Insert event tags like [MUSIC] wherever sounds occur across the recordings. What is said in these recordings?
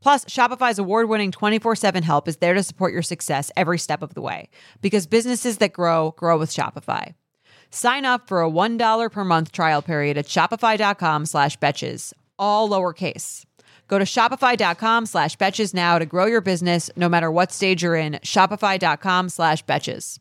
Plus, Shopify's award winning 24 7 help is there to support your success every step of the way because businesses that grow, grow with Shopify. Sign up for a $1 per month trial period at shopify.com slash betches, all lowercase. Go to shopify.com slash betches now to grow your business no matter what stage you're in. Shopify.com slash betches.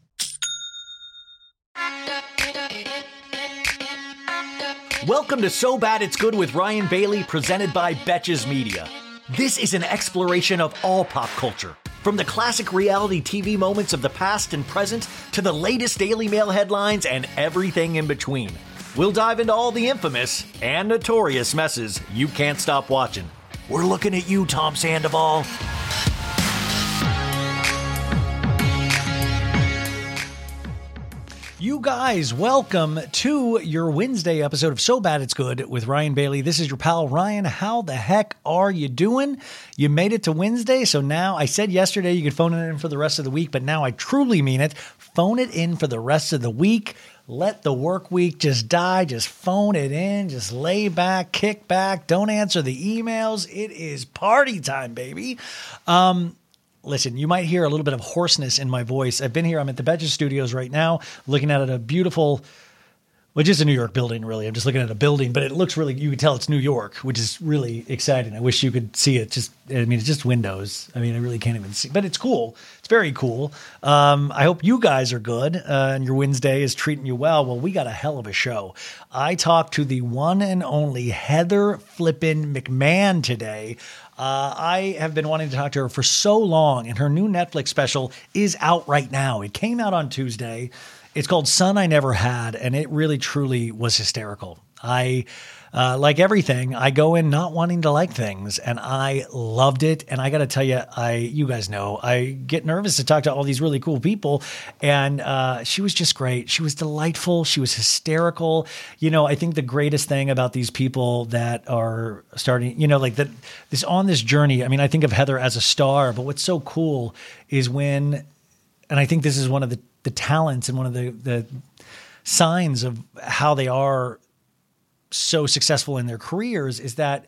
Welcome to So Bad It's Good with Ryan Bailey, presented by Betches Media. This is an exploration of all pop culture, from the classic reality TV moments of the past and present to the latest Daily Mail headlines and everything in between. We'll dive into all the infamous and notorious messes you can't stop watching. We're looking at you, Tom Sandoval. You guys, welcome to your Wednesday episode of So Bad It's Good with Ryan Bailey. This is your pal Ryan. How the heck are you doing? You made it to Wednesday, so now I said yesterday you could phone it in for the rest of the week, but now I truly mean it. Phone it in for the rest of the week. Let the work week just die. Just phone it in. Just lay back, kick back. Don't answer the emails. It is party time, baby. Um, listen, you might hear a little bit of hoarseness in my voice. I've been here. I'm at the Betches Studios right now, looking at a beautiful, which is a New York building, really. I'm just looking at a building, but it looks really, you can tell it's New York, which is really exciting. I wish you could see it. Just, I mean, it's just windows. I mean, I really can't even see, but it's cool. It's very cool. Um, I hope you guys are good uh, and your Wednesday is treating you well. Well, we got a hell of a show. I talked to the one and only Heather Flippin McMahan today. Uh, I have been wanting to talk to her for so long, and her new Netflix special is out right now. It came out on Tuesday. It's called Son I Never Had, and it really truly was hysterical. I uh, like everything, I go in not wanting to like things, and I loved it. And I got to tell you, I you guys know I get nervous to talk to all these really cool people, and uh, she was just great. She was delightful. She was hysterical. You know, I think the greatest thing about these people that are starting, you know, like that this on this journey. I mean, I think of Heather as a star, but what's so cool is when, and I think this is one of the the talents and one of the the signs of how they are so successful in their careers is that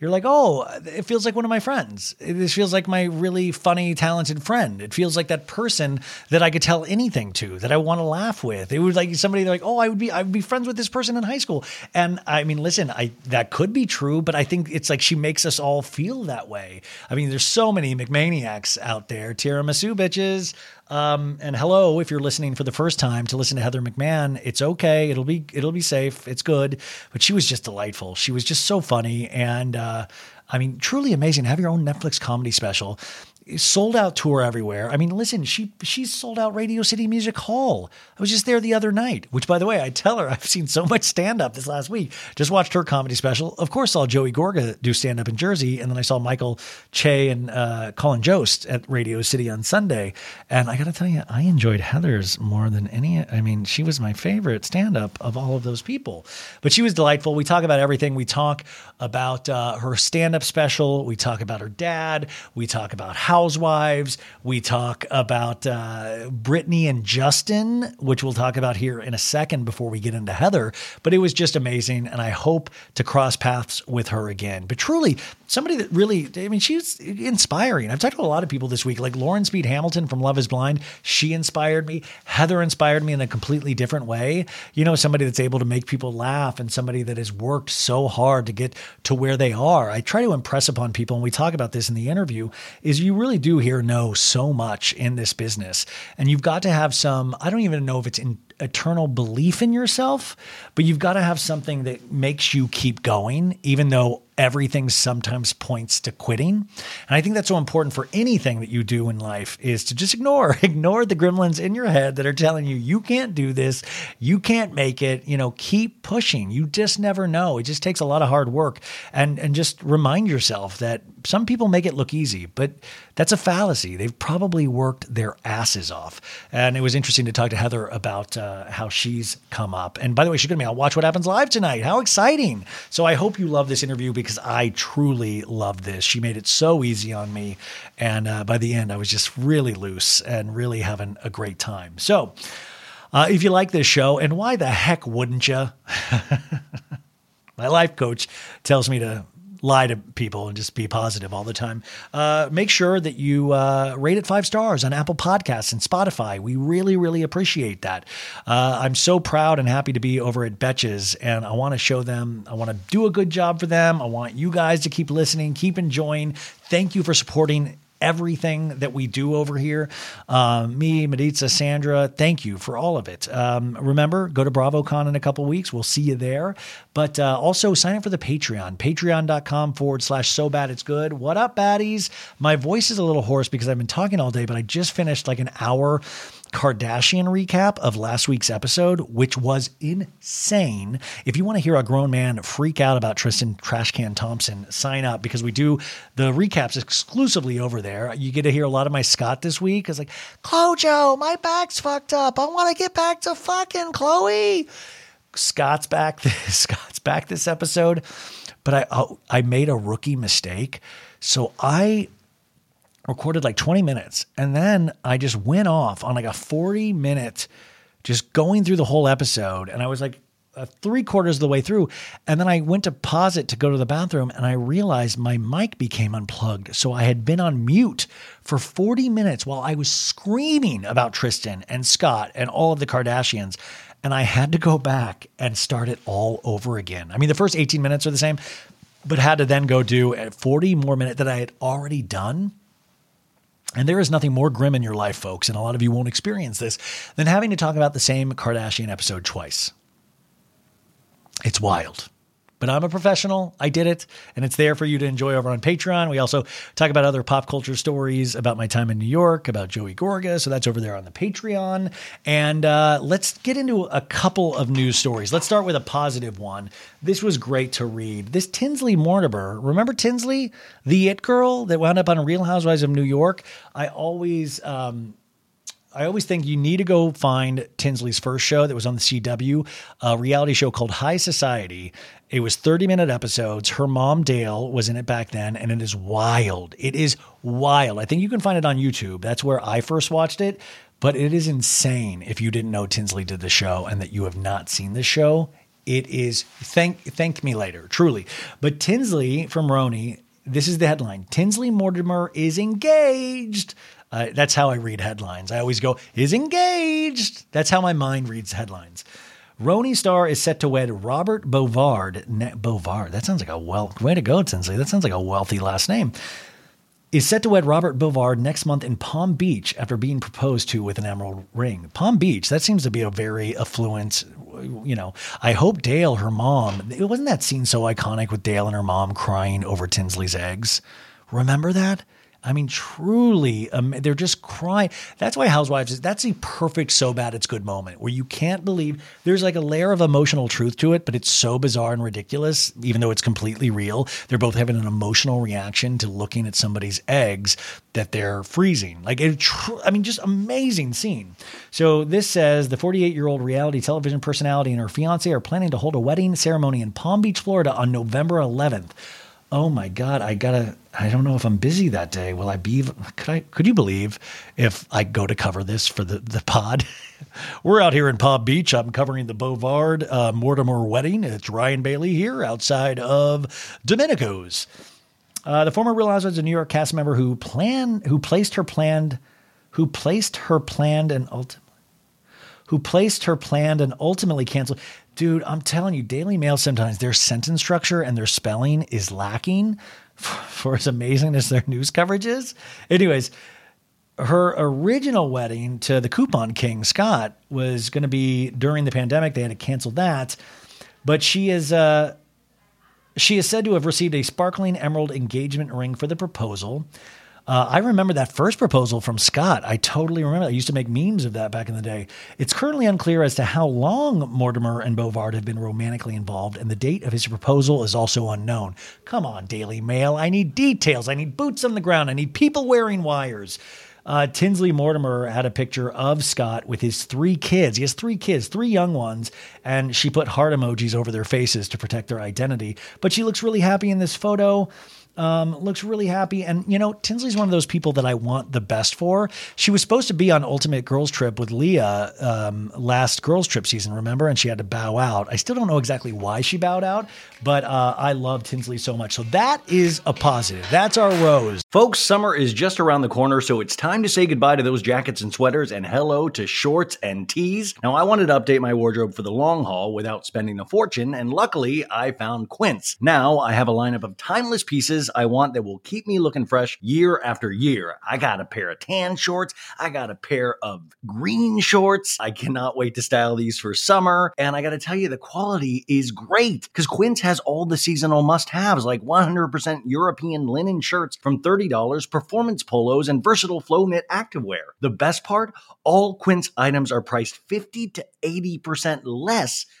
you're like, oh, it feels like one of my friends. This feels like my really funny, talented friend. It feels like that person that I could tell anything to, that I want to laugh with. It was like somebody like, oh, I would be, I would be friends with this person in high school. And I mean, listen, I that could be true, but I think it's like she makes us all feel that way. I mean, there's so many McManiacs out there. Tiramisu bitches. Um, and hello, if you're listening for the first time to listen to Heather McMahan, it's okay. It'll be it'll be safe. It's good. But she was just delightful. She was just so funny and uh, I mean, truly amazing. Have your own Netflix comedy special sold out tour everywhere. I mean, listen, she she's sold out Radio City Music Hall. I was just there the other night, which by the way, I tell her [LAUGHS] I've seen so much stand up this last week. Just watched her comedy special. Of course, saw Joey Gorga do stand up in Jersey, and then I saw Michael Che and uh, Colin Jost at Radio City on Sunday. And I got to tell you, I enjoyed Heather's more than any. I mean, she was my favorite stand up of all of those people. But she was delightful. We talk about everything. We talk about uh, her stand up special. We talk about her dad. We talk about housewives. We talk about uh, Britney and Justin, which we'll talk about here in a second before we get into Heather. But it was just amazing. And I hope to cross paths with her again. But truly, somebody that really, I mean, she's inspiring. I've talked to a lot of people this week, like Lauren Speed Hamilton from Love is Blind. She inspired me. Heather inspired me in a completely different way. You know, somebody that's able to make people laugh and somebody that has worked so hard to get to where they are. I try to impress upon people, and we talk about this in the interview, is you really do here know so much in this business. And you've got to have some, I don't even know if it's in eternal belief in yourself, but you've got to have something that makes you keep going, even though everything sometimes points to quitting. And I think that's so important for anything that you do in life is to just ignore, [LAUGHS] ignore the gremlins in your head that are telling you you can't do this, you can't make it, you know, keep pushing. You just never know. It just takes a lot of hard work and and just remind yourself that some people make it look easy, but that's a fallacy. They've probably worked their asses off. And it was interesting to talk to Heather about uh, how she's come up. And by the way, she's going to be on Watch What Happens Live tonight. How exciting. So I hope you love this interview because I truly love this. She made it so easy on me. And uh, by the end, I was just really loose and really having a great time. So, uh, if you like this show, and why the heck wouldn't you? [LAUGHS] My life coach tells me to lie to people and just be positive all the time. Uh, make sure that you uh, rate it five stars on Apple Podcasts and Spotify. We really, really appreciate that. Uh, I'm so proud and happy to be over at Betches, and I want to show them, I want to do a good job for them. I want you guys to keep listening, keep enjoying. Thank you for supporting everything that we do over here. Um, me, Maritza, Sandra, thank you for all of it. Um, remember, go to BravoCon in a couple weeks. We'll see you there. But uh, also sign up for the Patreon, patreon.com forward slash so bad it's good. What up, baddies? My voice is a little hoarse because I've been talking all day, but I just finished like an hour Kardashian recap of last week's episode, which was insane. If you want to hear a grown man freak out about Tristan Trashcan Thompson, sign up because we do the recaps exclusively over there. You get to hear a lot of my Scott this week. It's like, Clojo, my back's fucked up. I want to get back to fucking Chloe. Scott's back. [LAUGHS] Scott's back this episode, but I oh, I made a rookie mistake. So I recorded like 20 minutes. And then I just went off on like a 40 minute, just going through the whole episode. And I was like uh, three quarters of the way through. And then I went to pause it to go to the bathroom and I realized my mic became unplugged. So I had been on mute for 40 minutes while I was screaming about Tristan and Scott and all of the Kardashians. And I had to go back and start it all over again. I mean, the first 18 minutes are the same, but had to then go do 40 more minutes that I had already done and there is nothing more grim in your life, folks, and a lot of you won't experience this, than having to talk about the same Kardashian episode twice. It's wild. But I'm a professional. I did it, and it's there for you to enjoy over on Patreon. We also talk about other pop culture stories about my time in New York, about Joey Gorga. So that's over there on the Patreon. And uh, let's get into a couple of news stories. Let's start with a positive one. This was great to read. This Tinsley Mortimer, remember Tinsley, the it girl that wound up on Real Housewives of New York? I always. Um, I always think you need to go find Tinsley's first show that was on the CW, a reality show called High Society. It was 30 minute episodes. Her mom, Dale, was in it back then, and it is wild. It is wild. I think you can find it on YouTube. That's where I first watched it, but it is insane if you didn't know Tinsley did the show and that you have not seen the show. It is, thank, thank me later, truly. But Tinsley from RHONY, this is the headline Tinsley Mortimer is engaged. Uh, that's how I read headlines. I always go, is engaged. That's how my mind reads headlines. RHONY Star is set to wed Robert Bovard. Ne- Bovard. That sounds like a well way to go, Tinsley. That sounds like a wealthy last name. Is set to wed Robert Bovard next month in Palm Beach after being proposed to with an emerald ring. Palm Beach, that seems to be a very affluent, you know. I hope Dale, her mom, it wasn't that scene so iconic with Dale and her mom crying over Tinsley's eggs. Remember that? I mean, truly, um, they're just crying. That's why Housewives is that's the perfect so bad it's good moment where you can't believe there's like a layer of emotional truth to it, but it's so bizarre and ridiculous, even though it's completely real. They're both having an emotional reaction to looking at somebody's eggs that they're freezing. Like, it, tr- I mean, just amazing scene. So this says the 48 year old reality television personality and her fiance are planning to hold a wedding ceremony in Palm Beach, Florida on November 11th oh my god i gotta i don't know if i'm busy that day. Will i be could i could you believe if i go to cover this for the the pod? [LAUGHS] We're out here in palm beach. I'm covering the bovard uh, mortimer wedding. It's ryan bailey here outside of domenico's. Uh, the former Real Housewives of New York cast member who plan who placed her planned who placed her planned and ultimately who placed her planned and ultimately canceled. Dude, I'm telling you, Daily Mail sometimes their sentence structure and their spelling is lacking for, [LAUGHS] for as amazing as their news coverage is. Anyways, her original wedding to the coupon king Scott was going to be during the pandemic. They had to cancel that, but she is uh, she is said to have received a sparkling emerald engagement ring for the proposal. Uh, I remember that first proposal from Scott. I totally remember. I used to make memes of that back in the day. It's currently unclear as to how long Mortimer and Bovard have been romantically involved, and the date of his proposal is also unknown. Come on, Daily Mail. I need details. I need boots on the ground. I need people wearing wires. Uh, Tinsley Mortimer had a picture of Scott with his three kids. He has three kids, three young ones, and she put heart emojis over their faces to protect their identity. But she looks really happy in this photo. Um, looks really happy. And, you know, Tinsley's one of those people that I want the best for. She was supposed to be on Ultimate Girls Trip with Leah um, last Girls Trip season, remember? And she had to bow out. I still don't know exactly why she bowed out, but uh, I love Tinsley so much. So that is a positive. That's our rose. Folks, summer is just around the corner, so it's time to say goodbye to those jackets and sweaters and hello to shorts and tees. Now, I wanted to update my wardrobe for the long haul without spending a fortune, and luckily I found Quince. Now I have a lineup of timeless pieces I want that will keep me looking fresh year after year. I got a pair of tan shorts. I got a pair of green shorts. I cannot wait to style these for summer. And I got to tell you, the quality is great because Quince has all the seasonal must haves like 100% European linen shirts from $30, performance polos, and versatile flow knit activewear. The best part? All Quince items are priced 50 to 80% less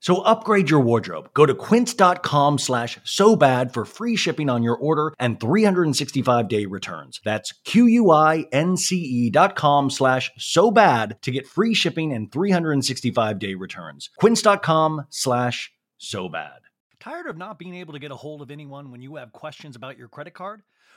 So upgrade your wardrobe. Go to quince.com slash so bad for free shipping on your order and 365 day returns. That's Q-U-I-N-C-E dot com slash so bad to get free shipping and 365 day returns. Quince.com slash so bad. Tired of not being able to get a hold of anyone when you have questions about your credit card?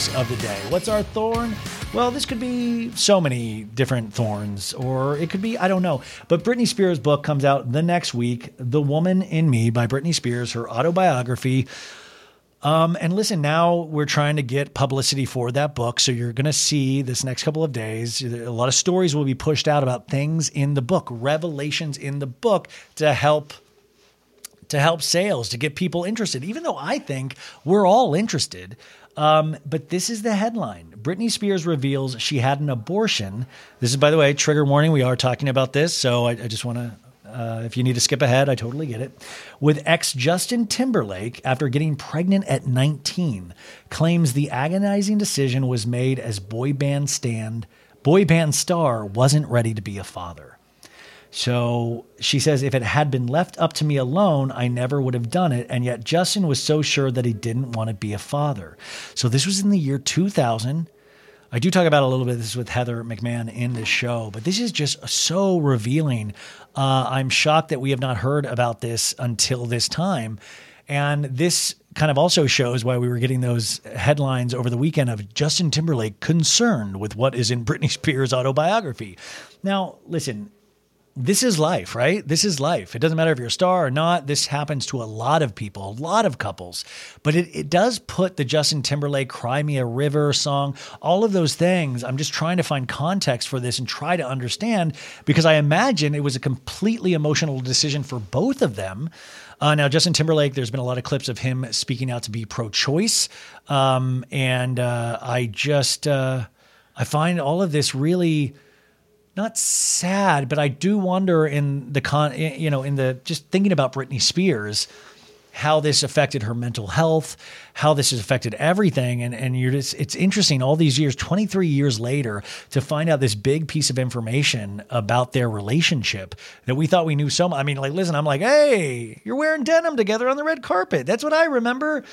Of the day. What's our thorn? Well, this could be so many different thorns, or it could be, I don't know. But Britney Spears' book comes out the next week, The Woman in Me by Britney Spears, her autobiography. Um, and listen, now we're trying to get publicity for that book. So you're going to see this next couple of days, a lot of stories will be pushed out about things in the book, revelations in the book to help to help sales, to get people interested. Even though I think we're all interested. Um, but this is the headline. Britney Spears reveals she had an abortion. This is, by the way, trigger warning. We are talking about this, so I, I just want to uh, if you need to skip ahead, I totally get it. With ex Justin Timberlake, after getting pregnant at 19, claims the agonizing decision was made as boy band stand boy band star wasn't ready to be a father. So she says, if it had been left up to me alone, I never would have done it. And yet Justin was so sure that he didn't want to be a father. So this was in the year 2000. I do talk about a little bit this with Heather McMahan in this show, but this is just so revealing. Uh, I'm shocked that we have not heard about this until this time. And this kind of also shows why we were getting those headlines over the weekend of Justin Timberlake concerned with what is in Britney Spears' autobiography. Now, listen, this is life, right? This is life. It doesn't matter if you're a star or not. This happens to a lot of people, a lot of couples. But it, it does put the Justin Timberlake Cry Me a River song, all of those things. I'm just trying to find context for this and try to understand because I imagine it was a completely emotional decision for both of them. Uh, now, Justin Timberlake, there's been a lot of clips of him speaking out to be pro choice. Um, and uh, I just, uh, I find all of this really not sad, but I do wonder in the con, you know, in the just thinking about Britney Spears, how this affected her mental health, how this has affected everything. And, and you're just, it's interesting all these years, 23 years later, to find out this big piece of information about their relationship that we thought we knew so much. I mean, like, listen, I'm like, hey, you're wearing denim together on the red carpet. That's what I remember.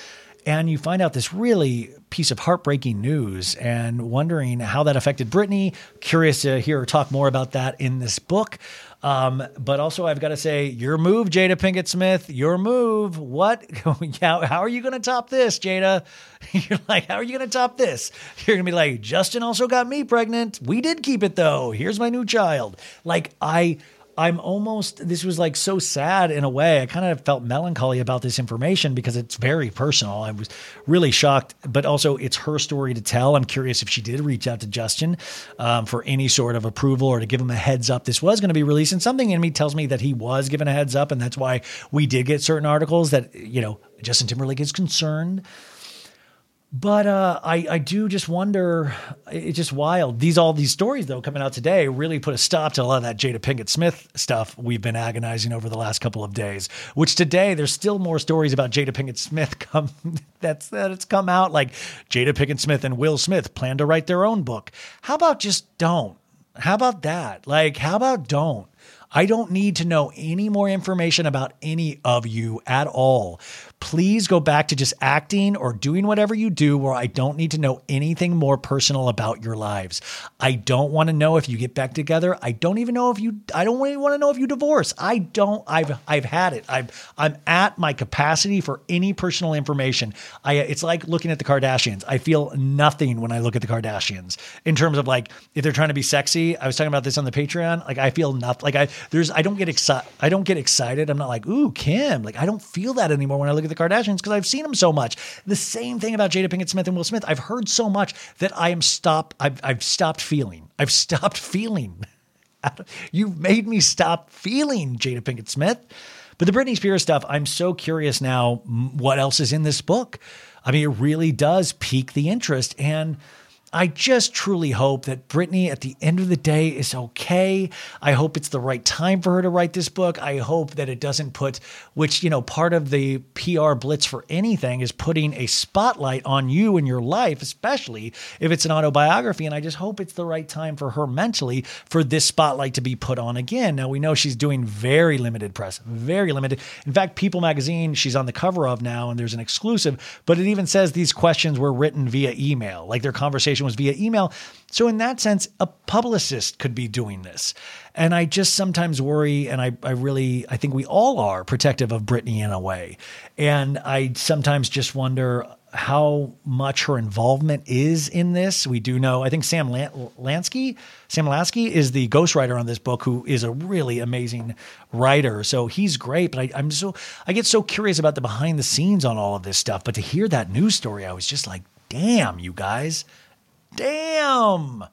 And you find out this really piece of heartbreaking news and wondering how that affected Britney. Curious to hear her talk more about that in this book. Um, but also, I've got to say, your move, Jada Pinkett Smith, your move. What? [LAUGHS] how, how are you going to top this, Jada? [LAUGHS] You're like, how are you going to top this? You're going to be like, Justin also got me pregnant. We did keep it though. Here's my new child. Like, I I'm almost, this was like so sad in a way. I kind of felt melancholy about this information because it's very personal. I was really shocked, but also it's her story to tell. I'm curious if she did reach out to Justin um, for any sort of approval or to give him a heads up. This was going to be released, and something in me tells me that he was given a heads up, and that's why we did get certain articles that, you know, Justin Timberlake is concerned but uh, I, I do just wonder. It's just wild. These all these stories though coming out today really put a stop to a lot of that Jada Pinkett Smith stuff we've been agonizing over the last couple of days. Which today there's still more stories about Jada Pinkett Smith [LAUGHS] come that's that it's come out like Jada Pinkett Smith and Will Smith plan to write their own book. How about just don't? How about that? Like how about don't? I don't need to know any more information about any of you at all please go back to just acting or doing whatever you do where I don't need to know anything more personal about your lives. I don't want to know if you get back together. I don't even know if you I don't even want to know if you divorce. I don't I've I've had it. I've I'm at my capacity for any personal information. I it's like looking at the Kardashians. I feel nothing when I look at the Kardashians in terms of like if they're trying to be sexy. I was talking about this on the Patreon. Like I feel nothing like I there's I don't get excited I don't get excited. I'm not like, "Ooh, Kim." Like I don't feel that anymore when I look the Kardashians because I've seen them so much. The same thing about Jada Pinkett Smith and Will Smith. I've heard so much that I am stop. I've, I've stopped feeling. I've [LAUGHS] stopped feeling. [LAUGHS] You've made me stop feeling Jada Pinkett Smith. But the Britney Spears stuff, I'm so curious now what else is in this book. I mean, it really does pique the interest. And I just truly hope that Britney, at the end of the day is okay. I hope it's the right time for her to write this book. I hope that it doesn't put, which, you know, part of the PR blitz for anything is putting a spotlight on you and your life, especially if it's an autobiography. And I just hope it's the right time for her mentally for this spotlight to be put on again. Now, we know she's doing very limited press, very limited. In fact, People magazine, she's on the cover of now, and there's an exclusive, but it even says these questions were written via email, like their conversation was via email. So, in that sense, a publicist could be doing this. And I just sometimes worry, and I, I really, I think we all are protective of Britney in a way. And I sometimes just wonder how much her involvement is in this. We do know, I think Sam Lansky, Sam Lasky is the ghostwriter on this book, who is a really amazing writer. So he's great. But I, I'm so, I get so curious about the behind the scenes on all of this stuff. But to hear that news story, I was just like, damn, you guys, damn.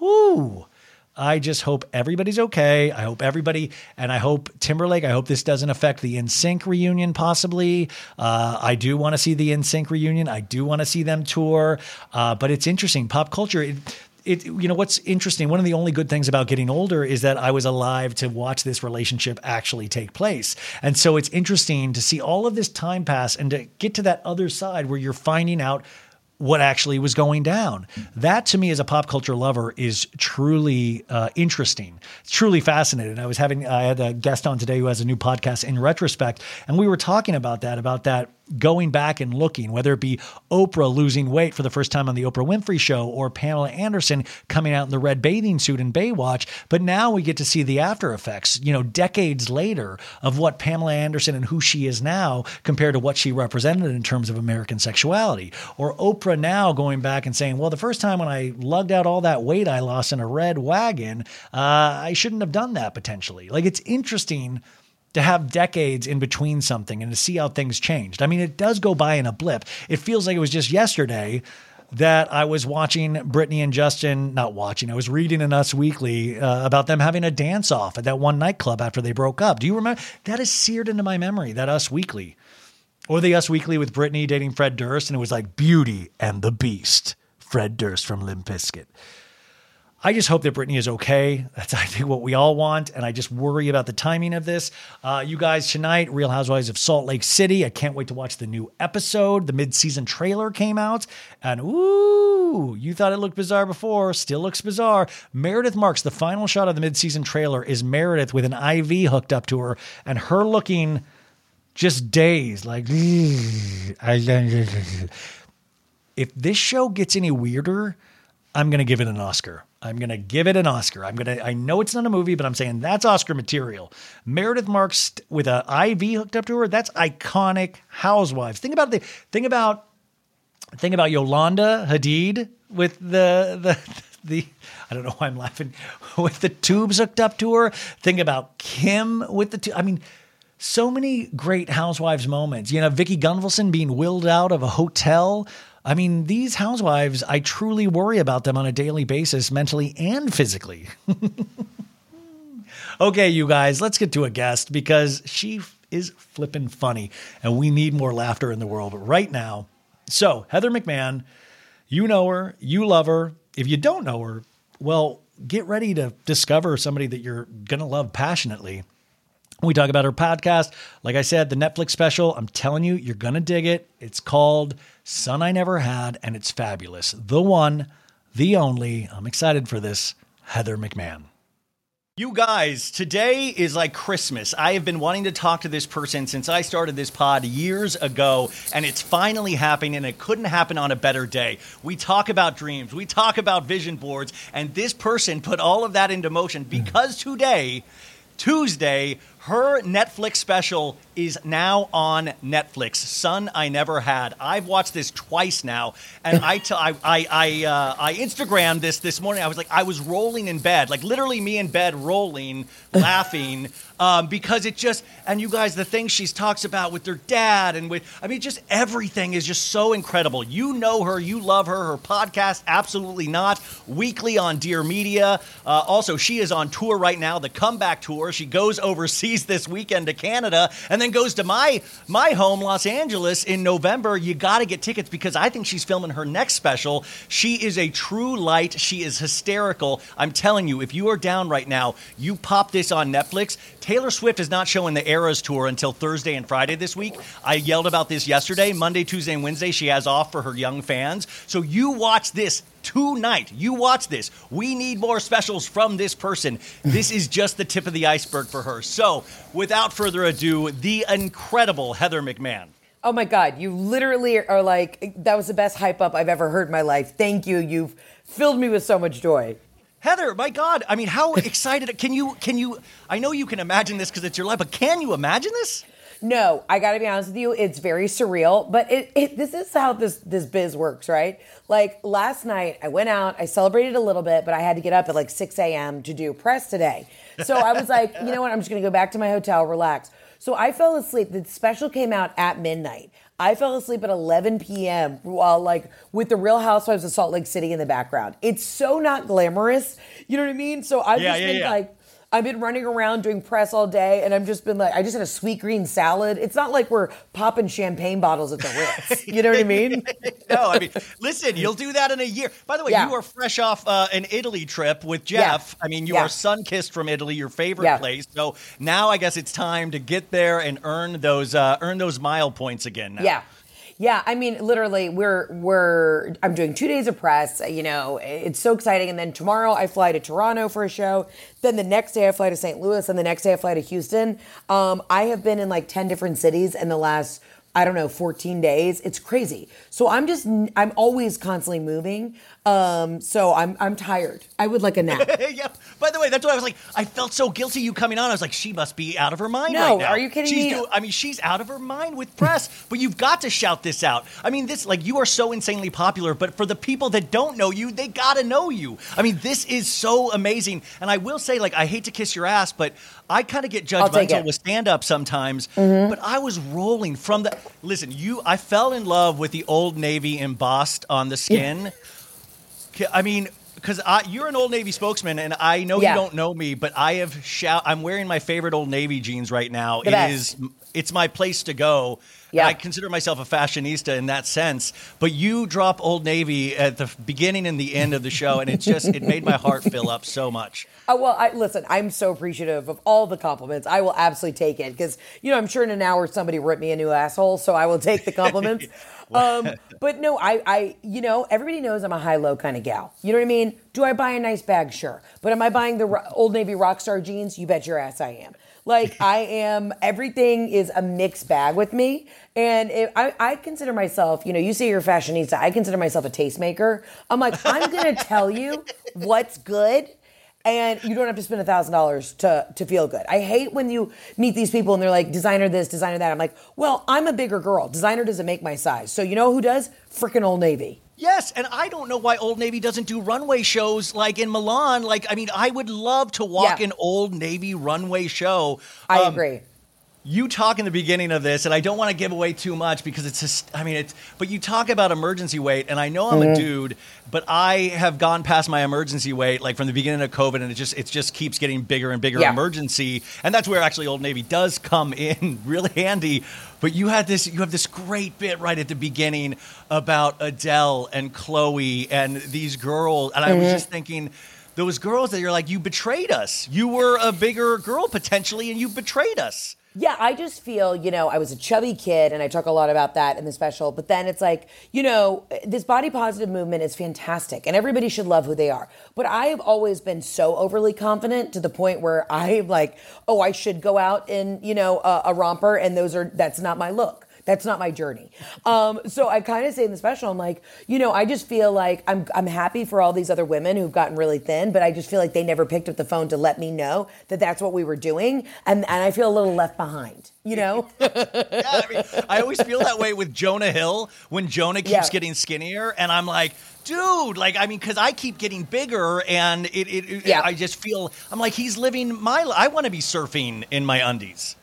Whoo. I just hope everybody's okay. I hope everybody, and I hope Timberlake, I hope this doesn't affect the NSYNC reunion possibly. Uh, I do want to see the NSYNC reunion. I do want to see them tour. Uh, but it's interesting. Pop culture, it, it, you know what's interesting one of the only good things about getting older is that i was alive to watch this relationship actually take place and so it's interesting to see all of this time pass and to get to that other side where you're finding out what actually was going down. That to me, as a pop culture lover, is truly uh, interesting. Truly fascinating. I was having I had a guest on today who has a new podcast in retrospect, and we were talking about that about that going back and looking, whether it be Oprah losing weight for the first time on the Oprah Winfrey Show or Pamela Anderson coming out in the red bathing suit in Baywatch. But now we get to see the after effects, you know, decades later of what Pamela Anderson and who she is now compared to what she represented in terms of American sexuality. Or Oprah now going back and saying, well, the first time when I lugged out all that weight I lost in a red wagon, uh, I shouldn't have done that potentially. Like it's interesting to have decades in between something and to see how things changed. I mean, it does go by in a blip. It feels like it was just yesterday that I was watching Britney and Justin, not watching, I was reading in Us Weekly uh, about them having a dance off at that one nightclub after they broke up. Do you remember? That is seared into my memory, that Us Weekly. Or the Us Weekly with Britney dating Fred Durst, and it was like Beauty and the Beast, Fred Durst from Limp Bizkit. I just hope that Britney is okay. That's, I think, what we all want. And I just worry about the timing of this. Uh, you guys, tonight, Real Housewives of Salt Lake City. I can't wait to watch the new episode. The mid season trailer came out. And ooh, you thought it looked bizarre before, still looks bizarre. Meredith Marks, the final shot of the mid season trailer is Meredith with an IV hooked up to her and her looking just dazed, like, [LAUGHS] if this show gets any weirder, I'm going to give it an Oscar. I'm going to give it an Oscar. I'm going to, I know it's not a movie, but I'm saying that's Oscar material. Meredith Marks with an IV hooked up to her, that's iconic housewives. Think about the, think about, think about Yolanda Hadid with the, the, the, I don't know why I'm laughing, with the tubes hooked up to her. Think about Kim with the, tu- I mean, so many great housewives moments. You know, Vicki Gunvalson being willed out of a hotel. I mean, these housewives, I truly worry about them on a daily basis, mentally and physically. [LAUGHS] okay, you guys, let's get to a guest because she is flippin' funny and we need more laughter in the world right now. So, Heather McMahan, you know her, you love her. If you don't know her, well, get ready to discover somebody that you're going to love passionately. We talk about her podcast. Like I said, the Netflix special, I'm telling you, you're going to dig it. It's called Son I Never Had, and it's fabulous. The one, the only, I'm excited for this, Heather McMahan. You guys, today is like Christmas. I have been wanting to talk to this person since I started this pod years ago, and it's finally happening, and it couldn't happen on a better day. We talk about dreams, we talk about vision boards, and this person put all of that into motion because today, Tuesday, her Netflix special is now on Netflix. Son I Never Had. I've watched this twice now, and I t- I I I, uh, I Instagrammed this this morning. I was like, I was rolling in bed, like literally me in bed, rolling, laughing, um, because it just and you guys, the things she talks about with her dad and with I mean, just everything is just so incredible. You know her, you love her. Her podcast, absolutely not. Weekly on Dear Media. Uh, also, she is on tour right now, the comeback tour. She goes overseas [LAUGHS] this weekend to Canada and then goes to my my home, Los Angeles, in November. You got to get tickets because I think she's filming her next special. She is a true light. She is hysterical. I'm telling you, if you are down right now, you pop this on Netflix. Taylor Swift is not showing the Eras tour until Thursday and Friday this week. I yelled about this yesterday. Monday, Tuesday, and Wednesday, she has off for her young fans. So you watch this tonight. You watch this. We need more specials from this person. This is just the tip of the iceberg for her. So, without further ado, the incredible Heather McMahan. Oh my God, you literally are like, that was the best hype up I've ever heard in my life. Thank you. You've filled me with so much joy. Heather, my God! I mean, how excited can you? Can you? I know you can imagine this because it's your life, but can you imagine this? No, I got to be honest with you. It's very surreal, but it, it this is how this this biz works, right? Like last night, I went out, I celebrated a little bit, but I had to get up at like 6 a.m. to do press today. So I was like, you know what? I'm just gonna go back to my hotel, relax. So I fell asleep. The special came out at midnight. I fell asleep at 11 p.m. while like with the Real Housewives of Salt Lake City in the background. It's so not glamorous. You know what I mean? So I've Yeah, just yeah, been yeah. like I've been running around doing press all day, and I've just been like, I just had a Sweetgreen salad. It's not like we're popping champagne bottles at the Ritz. [LAUGHS] You know what I mean? [LAUGHS] no, I mean, listen, you'll do that in a year. By the way, Yeah. you are fresh off uh, an Italy trip with Yeah. Jeff. I mean, you Yeah. are sun kissed from Italy, your favorite Yeah. place. So now I guess it's time to get there and earn those uh, earn those mile points again. Now. Yeah. Yeah, I mean, literally, we're we're. I'm doing two days of press. You know, it's so exciting. And then tomorrow I fly to Toronto for a show. Then the next day I fly to St. Louis, and the next day I fly to Houston. Um, I have been in like ten different cities in the last I don't know 14 days. It's crazy. So I'm just I'm always constantly moving. Um, so I'm I'm tired. I would like a nap. [LAUGHS] yeah. By the way, that's what I was like. I felt so guilty you coming on. I was like, she must be out of her mind No, right now. are you kidding she's me? do- I mean, she's out of her mind with press. [LAUGHS] but you've got to shout this out. I mean, this like you are so insanely popular. But for the people that don't know you, they gotta know you. I mean, this is so amazing. And I will say, like, I hate to kiss your ass, but I kind of get judgmental it. with stand up sometimes. Mm-hmm. But I was rolling from the. Listen, you. I fell in love with the Old Navy embossed on the skin. [LAUGHS] I mean, because you're an Old Navy spokesman, and I know Yeah. you don't know me, but I have shout. I'm wearing my favorite Old Navy jeans right now. The It best. is it's my place to go. Yeah. I consider myself a fashionista in that sense. But you drop Old Navy at the beginning and the end of the show, and it just it made my heart fill up so much. [LAUGHS] Oh, well, I, listen, I'm so appreciative of all the compliments. I will absolutely take it because, you know, I'm sure in an hour somebody ripped me a new asshole, so I will take the compliments. [LAUGHS] [LAUGHS] um, but no, I, I, you know, everybody knows I'm a high low kind of gal. You know what I mean? Do I buy a nice bag? Sure. But am I buying the Old Navy Rockstar jeans? You bet your ass I am. Like [LAUGHS] I am, everything is a mixed bag with me. And if, I, I consider myself, you know, you say you're a fashionista. I consider myself a tastemaker. I'm like, I'm going to tell you what's good and you don't have to spend a thousand dollars to to feel good. I hate when you meet these people and they're like designer this, designer that. I'm like, well, I'm a bigger girl. Designer doesn't make my size. So you know who does? Freaking Old Navy. Yes, and I don't know why Old Navy doesn't do runway shows like in Milan. Like, I mean, I would love to walk Yeah. an Old Navy runway show. I Um, agree. You talk in the beginning of this, and I don't want to give away too much because it's just, I mean, it's, but you talk about emergency weight, and I know I'm Mm-hmm. a dude, but I have gone past my emergency weight like from the beginning of COVID, and it just, it just keeps getting bigger and bigger Yeah. emergency. And that's where actually Old Navy does come [LAUGHS] in really handy. But you had this, you have this great bit right at the beginning about Adele and Chloe and these girls. And I was Mm-hmm. just thinking, those girls that you're like, you betrayed us. You were a bigger girl potentially, and you betrayed us. Yeah, I just feel, you know, I was a chubby kid and I talk a lot about that in the special, but then it's like, you know, this body positive movement is fantastic and everybody should love who they are. But I have always been so overly confident to the point where [LAUGHS] I'm like, oh, I should go out in, you know, a, a romper and those are, that's not my look. That's not my journey. Um, so I kind of say in the special, I'm like, you know, I just feel like I'm I'm happy for all these other women who've gotten really thin, but I just feel like they never picked up the phone to let me know that that's what we were doing, and and I feel a little left behind. You know? [LAUGHS] Yeah, I, mean, I always feel that way with Jonah Hill when Jonah keeps Yeah. getting skinnier, and I'm like, dude, like, I mean, because I keep getting bigger, and it, it, it- Yeah. I just feel, I'm like, he's living my, I want to be surfing in my undies.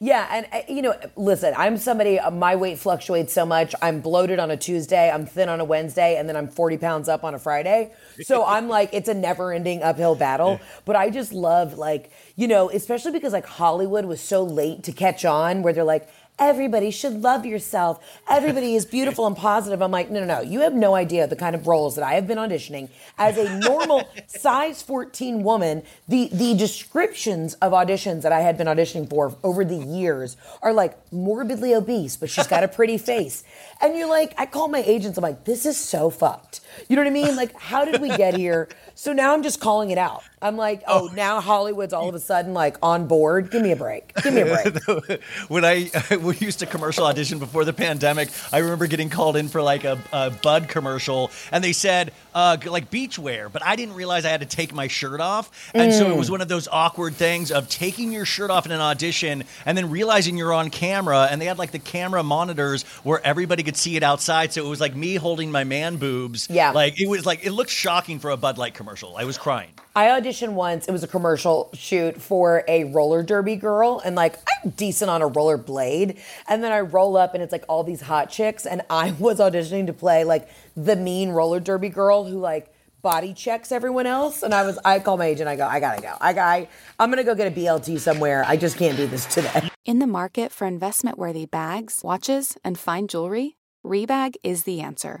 Yeah, and uh, you know, listen, I'm somebody. uh, My weight fluctuates so much. I'm bloated on a Tuesday, I'm thin on a Wednesday, and then I'm 40 pounds up on a Friday. So [LAUGHS] I'm like, it's a never-ending uphill battle. But I just love, like, you know, especially because like Hollywood was so late to catch on, where they're like. Everybody should love yourself. Everybody is beautiful and positive. I'm like, no, no, no. You have no idea the kind of roles that I have been auditioning as a normal [LAUGHS] size 14 woman. The the descriptions of auditions that I had been auditioning for over the years are like morbidly obese, but she's got a pretty face. And you're like, I call my agents. I'm like, this is so fucked. You know what I mean? Like, how did we get here? So now I'm just calling it out. I'm like, oh, oh. now Hollywood's all of a sudden like on board. Give me a break. Give me a break. [LAUGHS] when I we used to commercial audition before the pandemic, I remember getting called in for like a, a Bud commercial, and they said uh, like beachwear, but I didn't realize I had to take my shirt off, and so it was one of those awkward things of taking your shirt off in an audition and then realizing you're on camera, and they had like the camera monitors where everybody could see it outside, so it was like me holding my man boobs. Yeah. like it was like it looked shocking for a Bud Light commercial. I was crying. I auditioned once. It was a commercial shoot for a roller derby girl, and like I'm decent on a roller blade. And then I roll up, and it's like all these hot chicks, and I [LAUGHS] was auditioning to play like the mean roller derby girl who like body checks everyone else. And I was, I call my agent. I go, I gotta go. I, I I'm gonna go get a BLT somewhere. I just can't do this today. In the market for investment worthy bags, watches, and fine jewelry, Rebag is the answer.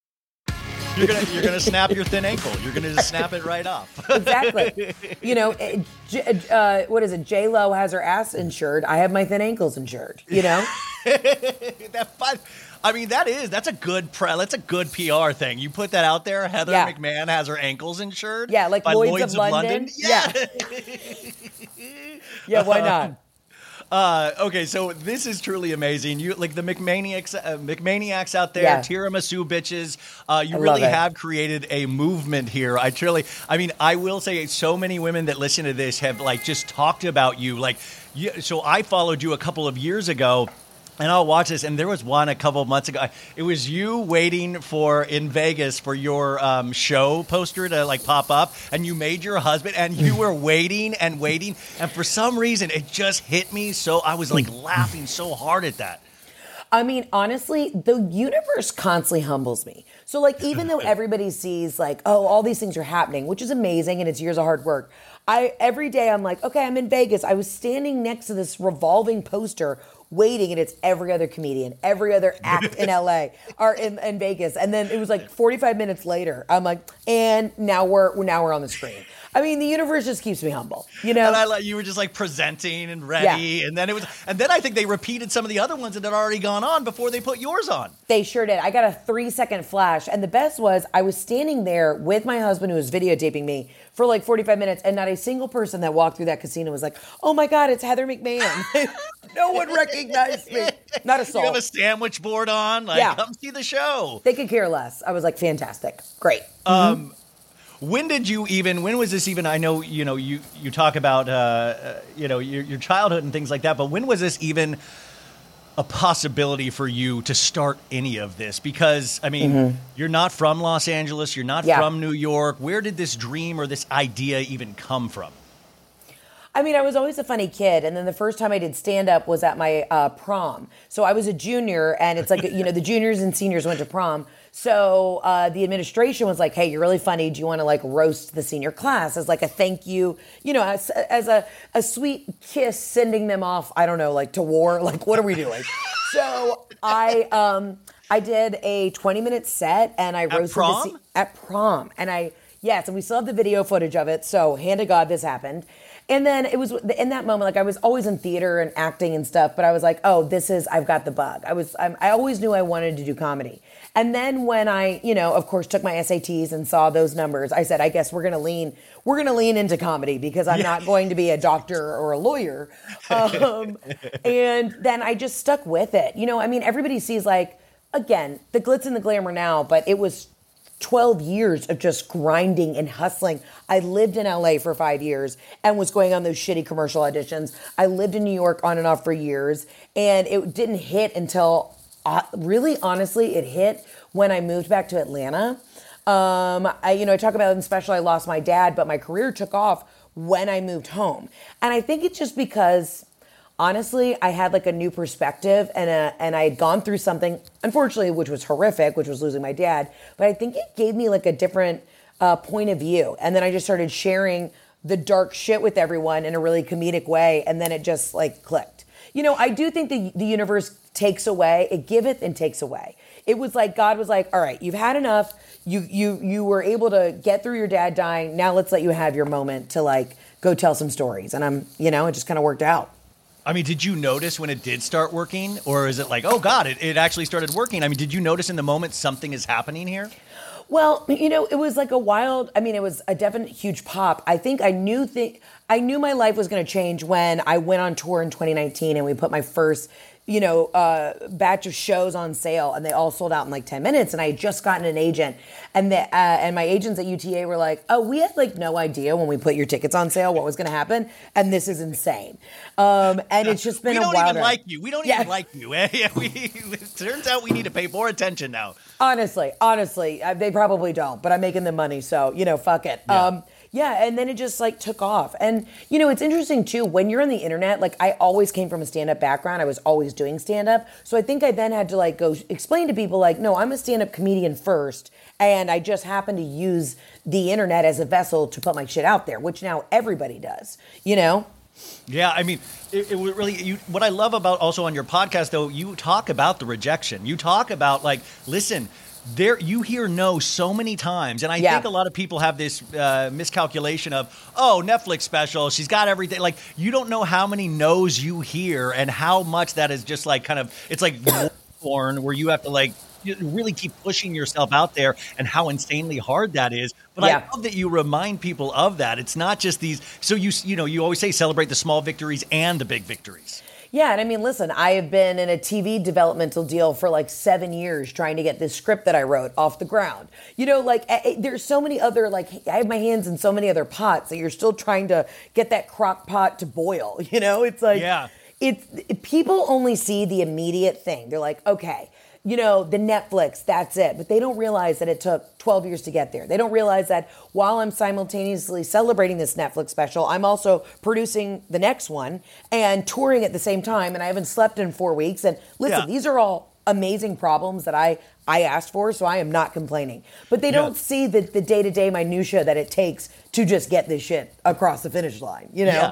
You're gonna you're gonna snap your thin ankle. You're gonna just snap it right off. [LAUGHS] exactly. You know, eh, uh, what is it? J Lo has her ass insured. I have my thin ankles insured. You know. [LAUGHS] that fun. I mean, that is that's a good pre. That's a good PR thing. You put that out there. Heather Yeah. McMahan has her ankles insured. Yeah, like by Lloyd's, of, London. Yeah. Yeah, [LAUGHS] why not? Uh, okay, so this is truly amazing. You like the McManiacs, uh, McManiacs out there, Yeah. tiramisu bitches. Uh, you I really have created a movement here. I truly, I mean, I will say, so many women that listen to this have like just talked about you. Like, you, so I followed you a couple of years ago. And I'll watch this. And there was one a couple of months ago. It was you waiting for in Vegas for your um, show poster to like pop up, and you made your husband, and you were [LAUGHS] waiting and waiting, and for some reason it just hit me. So I was like [LAUGHS] laughing so hard at that. I mean, honestly, the universe constantly humbles me. So, like, even though [LAUGHS] everybody sees, like, oh, all these things are happening, which is amazing and it's years of hard work, I every day I'm like, okay, I'm in Vegas. I was standing next to this revolving poster waiting, and it's every other comedian, every other act in LA [LAUGHS] or in, in Vegas. And then it was like 45 minutes later, I'm like, and now we're now we're on the screen. I mean, the universe just keeps me humble, you know. And I like you were just like presenting and ready, Yeah. and then it was, and then I think they repeated some of the other ones that had already gone on before they put yours on. They sure did. I got a three second flash. And the best was I was standing there with my husband who was videotaping me for like 45 minutes, and not a single person that walked through that casino was like, oh my God, it's Heather McMahan. [LAUGHS] no one recognized me. Not a soul. [LAUGHS] You have a sandwich board on, like Yeah. come see the show. they could care less. I was like, fantastic. Great. Um, mm-hmm. When did you even? When was this even? I know you know you you talk about uh, uh, you know your, your childhood and things like that, but when was this even a possibility for you to start any of this? Because I mean, you're not from Los Angeles, you're not Mm-hmm. Yeah. from New York. Where did this dream or this idea even come from? I mean, I was always a funny kid, and then the first time I did stand up was at my uh, prom. So I was a junior, and it's like you know the juniors and seniors went to prom. So uh, the administration was like, "Hey, you're really funny. Do you want to like roast the senior class as like a thank you? You know, as, as a a sweet kiss, sending them off. I don't know, like to war. [LAUGHS] Like, what are we doing?" so I um I did a 20 minute set, and I roasted prom? the se- at prom, and I yes, and we still have the video footage of it. So hand to God, this happened. And then it was in that moment, like I was always in theater and acting and stuff, but I was like, oh, this is I've got the bug. I was I'm, I always knew I wanted to do comedy. And then when I, you know, of course, took my SATs and saw those numbers, I said, I guess we're gonna lean we're gonna lean into comedy because I'm not going to be a doctor or a lawyer. [LAUGHS] Um, and then I just stuck with it. You know, I mean, everybody sees like again the glitz and the glamour now, but it was 12 years of just grinding and hustling. I lived in LA for five years and was going on those shitty commercial auditions. I lived in New York on and off for years, and it didn't hit until uh, really honestly, it hit when I moved back to Atlanta. Um, I, you know, I talk about in special, I lost my dad, but my career took off when I moved home. And I think it's just because honestly, I had like a new perspective and a, and I had gone through something, unfortunately, which was horrific, which was losing my dad. But I think it gave me like a different uh, point of view. And then I just started sharing the dark shit with everyone in a really comedic way. And then it just like clicked. You know, I do think the, the universe takes away, it giveth and takes away. It was like God was like, all right, you've had enough. You you you were able to get through your dad dying. Now let's let you have your moment to like go tell some stories. And I'm, you know, it just kind of worked out. I mean, did you notice when it did start working, or is it like, oh God, it, it actually started working? I mean, did you notice in the moment something is happening here? Well, you know, it was like a wild. I mean, it was a definite huge pop. I think I knew th- I knew my life was going to change when I went on tour in 2019 and we put my first, you know, uh, batch of shows on sale, and they all sold out in like 10 minutes. And I had just gotten an agent, and the uh, and my agents at UTA were like, "Oh, we had like no idea when we put your tickets on sale what was going to happen, and this is insane." Um, and it's just been we don't even like you. We don't Yeah. even like you. [LAUGHS] Yeah, we, it turns out we need to pay more attention now. Honestly, honestly, uh, they probably don't, but I'm making the money, so you know, fuck it. Yeah. Um, yeah, and then it just like took off. And you know, it's interesting too when you're on the internet. Like I always came from a stand-up background. I was always doing stand-up, so I think I then had to like go explain to people like, no, I'm a stand-up comedian first, and I just happen to use the internet as a vessel to put my shit out there, which now everybody does. You know. Yeah, I mean, it, it really. You, what I love about also on your podcast, though, you talk about the rejection. You talk about like, listen, there you hear no so many times, and I Yeah. think a lot of people have this uh, miscalculation of, oh, Netflix special, she's got everything. Like, you don't know how many no's you hear, and how much that is just like kind of. It's like [COUGHS] porn where you have to like really keep pushing yourself out there and how insanely hard that is but Yeah. i love that you remind people of that it's not just these so you you know you always say celebrate the small victories and the big victories Yeah, and I mean, listen, I have been in a TV developmental deal for like seven years trying to get this script that I wrote off the ground. You know, like eh, there's so many other like I have my hands in so many other pots that you're still trying to get that crock pot to boil. [LAUGHS] You know, it's like Yeah. it's people only see the immediate thing. They're like, okay, you know, the Netflix, that's it. But they don't realize that it took 12 years to get there. They don't realize that while I'm simultaneously celebrating this Netflix special, I'm also producing the next one and touring at the same time. And I haven't slept in four weeks. And listen, Yeah. these are all amazing problems that I I asked for, so I am not complaining. But they don't see the the day to day minutia that it takes to just get this shit across the finish line. You know? Yeah.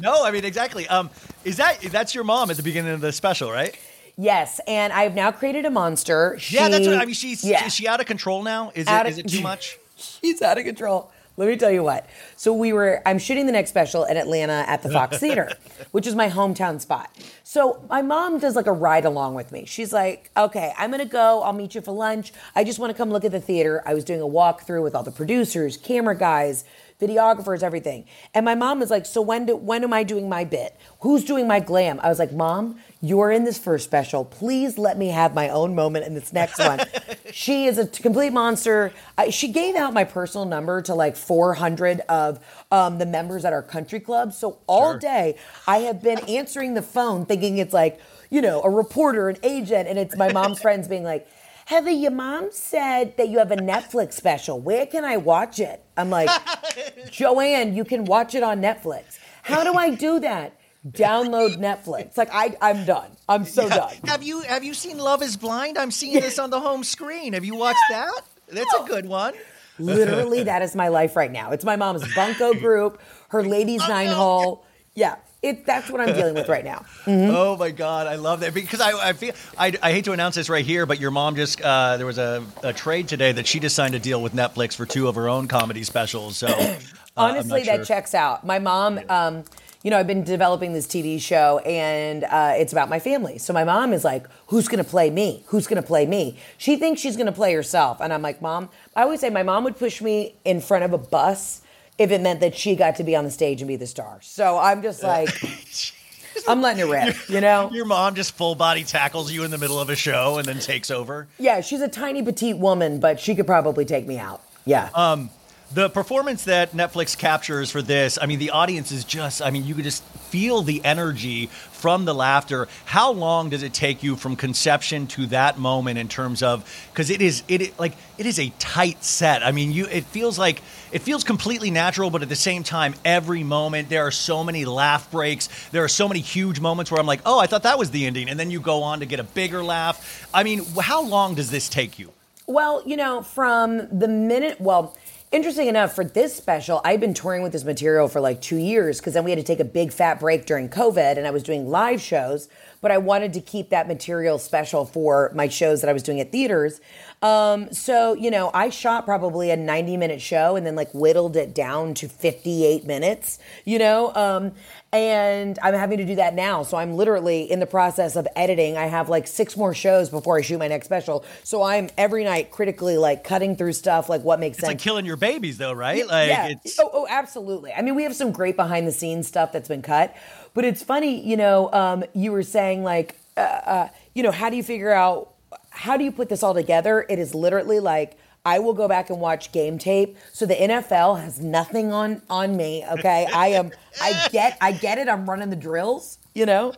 No, I mean exactly. Um, is that that's your mom at the beginning of the special, right? Yes, and I've now created a monster. yeah, that's She- what I mean. She's yeah. is she out of control now? Is Out it of- is it too much? [LAUGHS] She's out of control. Let me tell you what. So we were I'm shooting the next special in Atlanta at the Fox Theater, [LAUGHS] which is my hometown spot. So my mom does like a ride along with me. She's like, "Okay, I'm going to go. I'll meet you for lunch. I just want to come look at the theater." I was doing a walkthrough with all the producers, camera guys, videographers, everything. And my mom was like, "So when do when am I doing my bit? Who's doing my glam?" I was like, "Mom, you're in this first special. Please let me have my own moment in this next one." [LAUGHS] she is a complete monster. I, she gave out my personal number to like 400 of um, the members at our country club. So all day I have been answering the phone thinking it's like, you know, a reporter, an agent, and it's my mom's friends being like, Heather, your mom said that you have a Netflix special. Where can I watch it? I'm like, [LAUGHS] Joanne, you can watch it on Netflix. How do I do that? Download Netflix. Like I, I'm done. I'm so done. Have you have you seen Love Is Blind? I'm seeing this on the home screen. Have you watched that? That's a good one. Literally, that is my life right now. It's my mom's bunko group, her [LAUGHS] ladies' oh, nine hole. Yeah, it. That's what I'm dealing with right now. [LAUGHS] Oh my god, I love that because I, I feel I, I hate to announce this right here, but your mom just uh, there was a, a trade today that she just signed a deal with Netflix for two of her own comedy specials. So [COUGHS] uh, Honestly, that sure. checks out. My mom, um, you know, I've been developing this TV show, and uh, it's about my family. So my mom is like, "Who's going to play me? Who's going to play me?" She thinks she's going to play herself, and I'm like, "Mom." I always say my mom would push me in front of a bus if it meant that she got to be on the stage and be the star. So I'm just like, [LAUGHS] I'm letting it rip, you know. Your mom just full body tackles you in the middle of a show and then takes over. Yeah, she's a tiny petite woman, but she could probably take me out. Yeah. Um, The performance that Netflix captures for this, I mean, the audience is just, I mean, you could just feel the energy from the laughter. How long does it take you from conception to that moment in terms of, because it is, it like, it is a tight set. I mean, you, it feels like, it feels completely natural, but at the same time, every moment, there are so many laugh breaks. There are so many huge moments where I'm like, oh, I thought that was the ending. And then you go on to get a bigger laugh. I mean, how long does this take you? Well, you know, from the minute, well, interesting enough, for this special, I've been touring with this material for like two years because then we had to take a big fat break during COVID and I was doing live shows, but I wanted to keep that material special for my shows that I was doing at theaters. Um, so, you know, I shot probably a 90 minute show and then like whittled it down to 58 minutes, you know? Um, and I'm having to do that now. So I'm literally in the process of editing. I have like six more shows before I shoot my next special. So I'm every night critically like cutting through stuff, like what makes sense. It's like killing your babies, though, right? Like, yeah. it's. Oh, oh, absolutely. I mean, we have some great behind the scenes stuff that's been cut, but it's funny, you know. Um, you were saying like, uh, uh, you know, how do you figure out how do you put this all together? It is literally like. I will go back and watch game tape. So the NFL has nothing on on me. Okay, I am. I get. I get it. I'm running the drills. You know,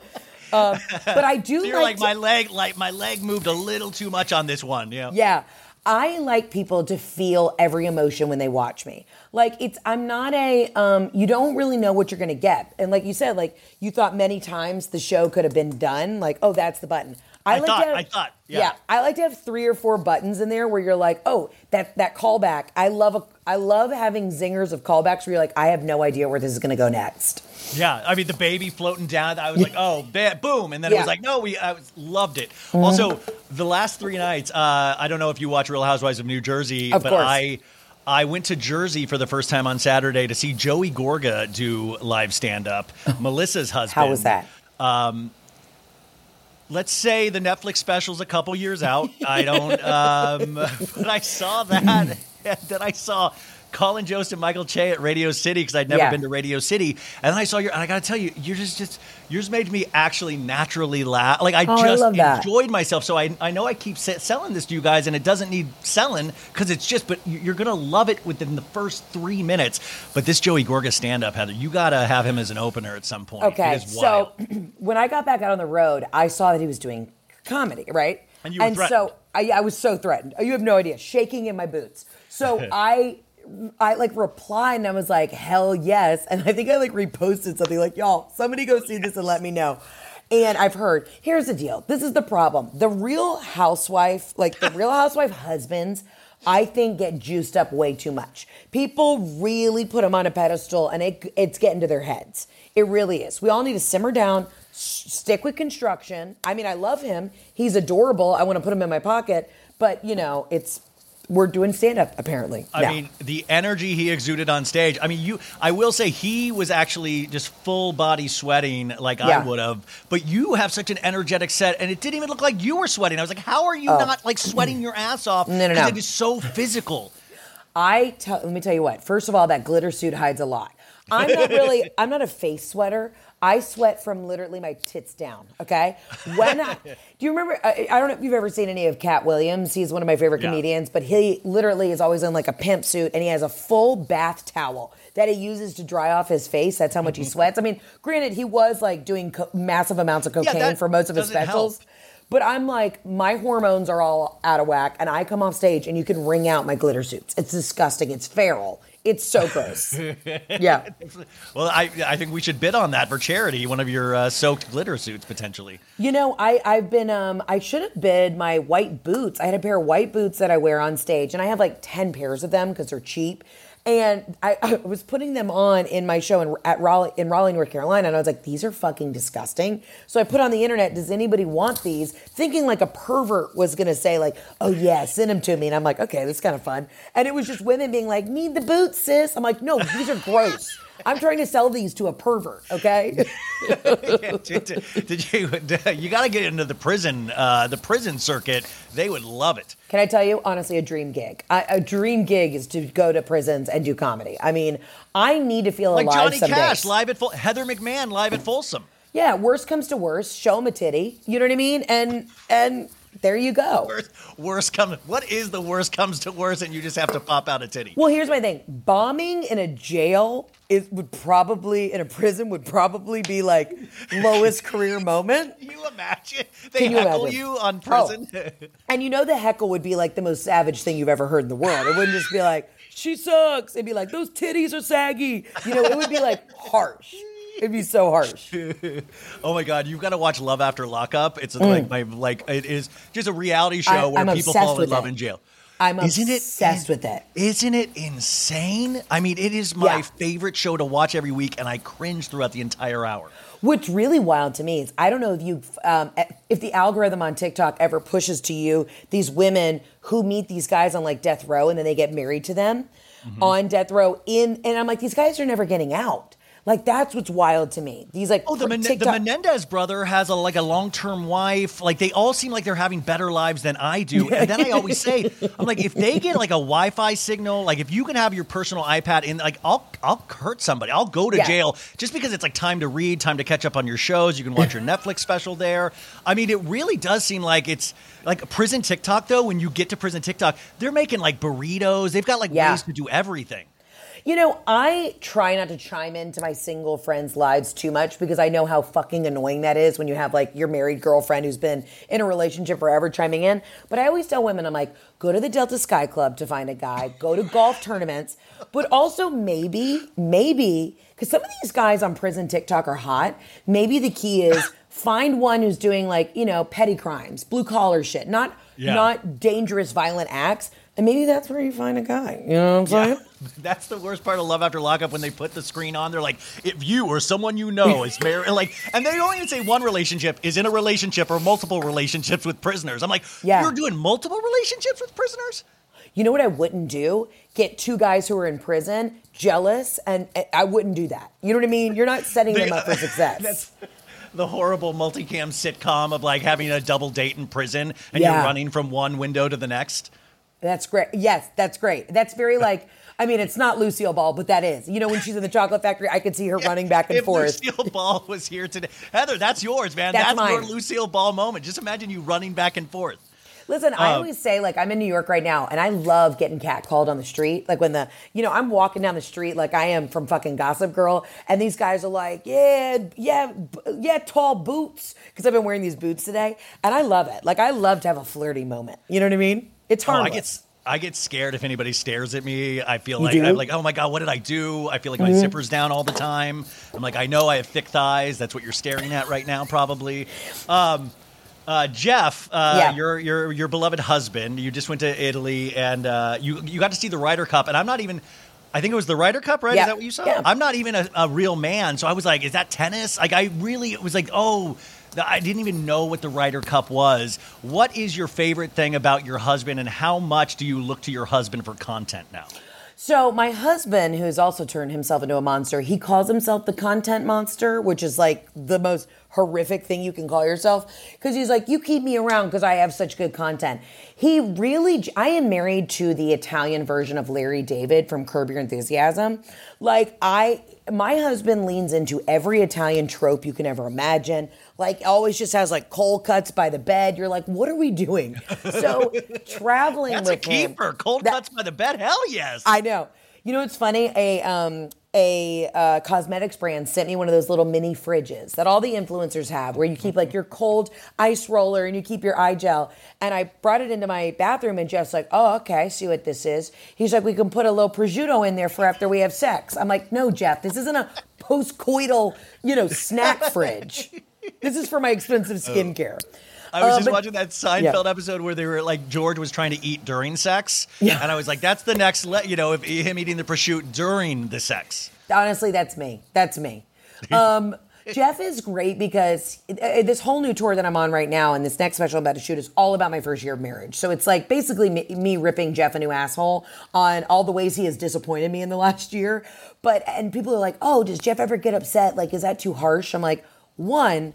um, but I do. So you're like, to- my leg, like my leg moved a little too much on this one. Yeah. Yeah. I like people to feel every emotion when they watch me. Like it's I'm not a um you don't really know what you're going to get. And like you said like you thought many times the show could have been done like oh that's the button. I like thought- to have, I thought, yeah. I like to have 3 or 4 buttons in there where you're like, "Oh, that that callback. I love a I love having zingers of callbacks where you're like, I have no idea where this is going to go next. Yeah, I mean the baby floating down. I was like, oh, boom, and then it was like, no, we I was, loved it. Also, the last three nights, uh, I don't know if you watch Real Housewives of New Jersey, Of but course. I. I went to Jersey for the first time on Saturday to see Joey Gorga do live stand up. [LAUGHS] Melissa's husband. How was that? Let's say the Netflix special's a couple years out. I don't, um, [LAUGHS] but I saw that. [LAUGHS] That I saw Colin Jost and Michael Che at Radio City because I'd never Yeah. been to Radio City, and then I saw your. And I got to tell you, you're just just yours made me actually naturally laugh. Like I Oh, I just that. enjoyed myself. So I I know I keep se- selling this to you guys, and it doesn't need selling because it's just. But you- you're gonna love it within the first three minutes. But this Joey Gorga stand up, Heather, you gotta have him as an opener at some point. Okay, it is so [CLEARS THROAT] when I got back out on the road, I saw that he was doing comedy, right? And you were so. I, I was so threatened. You have no idea, shaking in my boots. So [LAUGHS] I, I like replied and I was like, "Hell yes!" And I think I like reposted something like, "Y'all, somebody go see this and let me know." And I've heard. Here's the deal. This is the problem. The Real Housewife, like the Real Housewife husbands. I think get juiced up way too much. People really put them on a pedestal and it, it's getting to their heads. It really is. We all need to simmer down, stick with construction. I mean, I love him. He's adorable. I want to put him in my pocket, but you know, it's we're doing stand up apparently. I now. mean, the energy he exuded on stage. I mean, you. I will say he was actually just full body sweating like I would have. But you have such an energetic set, and it didn't even look like you were sweating. I was like, how are you oh. not like sweating your ass off? Oh. No, no, no. It is so physical. I tell let me tell you what. First of all, that glitter suit hides a lot. I'm not really I'm not a face sweater. I sweat from literally my tits down. Okay. When I, [LAUGHS] do you remember? I, I don't know if you've ever seen any of Katt Williams. He's one of my favorite Yeah. comedians, but he literally is always in like a pimp suit, and he has a full bath towel that he uses to dry off his face. That's how much he [LAUGHS] sweats. I mean, granted, he was like doing co- massive amounts of cocaine that for most of his doesn't help. But I'm like, my hormones are all out of whack, and I come off stage and you can wring out my glitter suits. It's disgusting. It's feral. It's so gross. [LAUGHS] yeah. Well, I I think we should bid on that for charity. One of your uh, soaked glitter suits potentially. You know, I, I've been, um, I should have bid my white boots. I had a pair of white boots that I wear on stage, and I have like 10 pairs of them because they're cheap. And I, I was putting them on in my show in, at Raleigh, in Raleigh, North Carolina, and I was like, these are fucking disgusting. So I put on the internet, does anybody want these? Thinking like a pervert was gonna say, like, oh yeah, send them to me. And I'm like, okay, this is kind of fun. And it was just women being like, need the boots, sis. I'm like, no, these are gross. I'm trying to sell these to a pervert, okay? [LAUGHS] did, did- did you? You got to get into the prison, uh, the prison circuit. They would love it. Can I tell you, honestly, a dream gig? I, a dream gig is to go to prisons and do comedy. I mean, I need to feel Like alive Johnny some Cash live at Heather McMahan live at Folsom. Yeah, worst comes to worst, show 'em a titty. You know what I mean? And and there you go. Worst, worst comes. What is the worst comes to worst, and you just have to pop out a titty? Well, here's my thing: bombing in a jail is would probably in a prison would probably be like lowest [LAUGHS] career moment. Can you imagine? They Can you heckle imagine? you on Oh. prison. [LAUGHS] And you know the heckle would be like the most savage thing you've ever heard in the world. It wouldn't just be like, she sucks. It'd be like, those titties are saggy. You know, it would be like harsh. It'd be so harsh. [LAUGHS] oh my God! You've got to watch Love After Lockup. It's like my like it is just a reality show Mm. I- where I'm people fall in love it. in jail. I'm Isn't it obsessed with it. Isn't it insane? I mean, it is my Yeah. favorite show to watch every week, and I cringe throughout the entire hour. What's really wild to me is I don't know if you, um, if the algorithm on TikTok ever pushes to you these women who meet these guys on like death row and then they get married to them Mm-hmm. on death row in, and I'm like, these guys are never getting out. Like that's what's wild to me. These like Oh, the, Men- the Menendez brother has a like a long term wife. Like they all seem like they're having better lives than I do. And then I always say, [LAUGHS] I'm like, if they get like a Wi-Fi signal, like if you can have your personal iPad in, like I'll I'll hurt somebody. I'll go to Yeah. jail just because it's like time to read, time to catch up on your shows. You can watch your [LAUGHS] Netflix special there. I mean, it really does seem like it's like prison TikTok though. When you get to prison TikTok, they're making like burritos. They've got like Yeah. ways to do everything. You know, I try not to chime into my single friends' lives too much because I know how fucking annoying that is when you have like your married girlfriend who's been in a relationship forever chiming in. But I always tell women, I'm like, go to the Delta Sky Club to find a guy, go to golf tournaments, but also maybe, maybe, because some of these guys on prison TikTok are hot. Maybe the key is find one who's doing like, you know, petty crimes, blue collar shit, not Yeah. not dangerous, violent acts. And maybe that's where you find a guy. You know what I'm saying? [LAUGHS] That's the worst part of Love After Lockup when they put the screen on. They're like, if you or someone you know is married, like, and they don't even say one relationship is in a relationship or multiple relationships with prisoners. I'm like, Yeah. you're doing multiple relationships with prisoners? You know what I wouldn't do? Get two guys who are in prison jealous, and and I wouldn't do that. You know what I mean? You're not setting them up for [LAUGHS] success. That's the horrible multicam sitcom of like having a double date in prison and Yeah. you're running from one window to the next. That's great. Yes, that's great. That's very [LAUGHS] like I mean, it's not Lucille Ball, but that is. You know, when she's in the chocolate factory, I could see her running back and forth. if forth. Lucille Ball was here today, Heather, that's yours, man. That's That's, your. Lucille Ball moment. Just imagine you running back and forth. Listen, I Um, always say, like, I'm in New York right now, and I love getting catcalled on the street. Like, when the, you know, I'm walking down the street like I am from fucking Gossip Girl, and these guys are like, yeah, yeah, b- yeah, tall boots, because I've been wearing these boots today, and I love it. Like, I love to have a flirty moment. You know what I mean? It's Oh. I get I get scared if anybody stares at me. I feel You like do? Mm-hmm. I'm like, oh my god, what did I do? I feel like my zipper's down all the time. I'm like, I know I have thick thighs. That's what you're staring at right now, probably. Um, uh, Jeff, uh, Yeah. your your your beloved husband. You just went to Italy and uh, you you got to see the Ryder Cup. And I'm not even. I think it was the Ryder Cup, right? Yeah. Is that what you saw? Yeah. I'm not even a, a real man, so I was like, is that tennis? Like, I really it was like, oh. I didn't even know what the Ryder Cup was. What is your favorite thing about your husband, and how much do you look to your husband for content now? So my husband, who's also turned himself into a monster, he calls himself the content monster, which is like the most horrific thing you can call yourself. Because he's like, you keep me around because I have such good content. He really, I am married to the Italian version of Larry David from Curb Your Enthusiasm. Like I, my husband leans into every Italian trope you can ever imagine. Like always just has like cold cuts by the bed. You're like, what are we doing? So [LAUGHS] traveling That's a with him- keeper. Cold that- cuts by the bed. Hell yes. I know. You know what's funny? A um a uh, cosmetics brand sent me one of those little mini fridges that all the influencers have, where you keep like your cold ice roller and you keep your eye gel. And I brought it into my bathroom, and Jeff's like, "Oh, okay, I see what this is." He's like, "We can put a little prosciutto in there for after we have sex." I'm like, "No, Jeff, this isn't a post-coital, you know, snack fridge. This is for my expensive skincare." I was Uh, just but- watching that Seinfeld episode where they were like George was trying to eat during sex, Yeah. and I was like, "That's the next, le- you know, if him eating the prosciutto during the sex." Honestly, that's me. That's me. [LAUGHS] Um, Jeff is great because uh, this whole new tour that I'm on right now and this next special I'm about to shoot is all about my first year of marriage. So it's like basically me, me ripping Jeff a new asshole on all the ways he has disappointed me in the last year. But, and people are like, oh, does Jeff ever get upset? Like, is that too harsh? I'm like, one,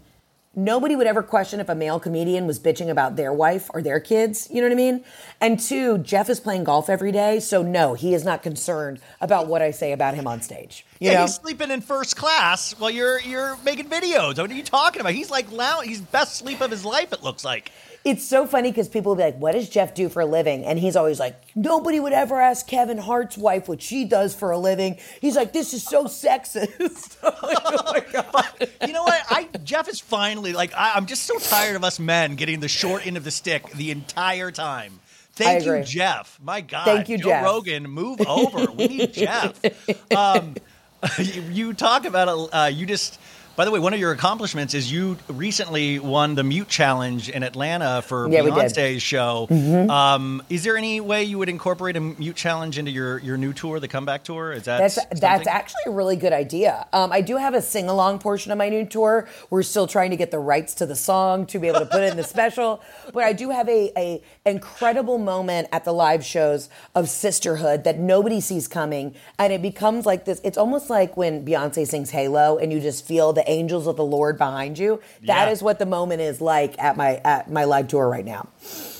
nobody would ever question if a male comedian was bitching about their wife or their kids. You know what I mean? And two, Jeff is playing golf every day. So no, he is not concerned about what I say about him on stage. You yeah, know? he's sleeping in first class while you're you're making videos. What are you talking about? He's like lou- he's best sleep of his life. It looks like. It's so funny because people will be like, What does Jeff do for a living? And he's always like, Nobody would ever ask Kevin Hart's wife what she does for a living. He's like, This is so sexist. [LAUGHS] Like, oh my God. You know what? I Jeff is finally like I, I'm just so tired of us men getting the short end of the stick the entire time. Thank you. Jeff. My God. Thank you, Joe Jeff. Rogan, move over. We need Jeff. [LAUGHS] Um, [LAUGHS] you, you talk about uh, you just. By the way, one of your accomplishments is you recently won the Mute Challenge in Atlanta for Yeah. Mm-hmm. Beyonce's show. Um, is there any way you would incorporate a Mute Challenge into your, your new tour, the comeback tour? Is that That's that's actually a really good idea. Um, I do have a sing along portion of my new tour. We're still trying to get the rights to the song to be able to put it in the special, [LAUGHS] but I do have a, a incredible moment at the live shows of sisterhood that nobody sees coming, and it becomes like this. It's almost like when Beyonce sings Halo, and you just feel the angels of the Lord behind you. That is Yeah. what the moment is like at my at my live tour right now.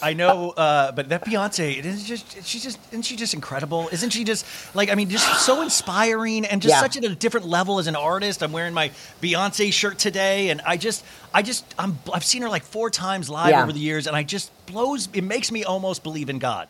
I know, uh, but that Beyonce, it is just she's just isn't she just incredible? Isn't she just like I mean, just so inspiring and just Yeah. such at a different level as an artist. I'm wearing my Beyonce shirt today, and I just I just I'm I've seen her like four times live Yeah. over the years, and I just blows it makes me almost believe in God.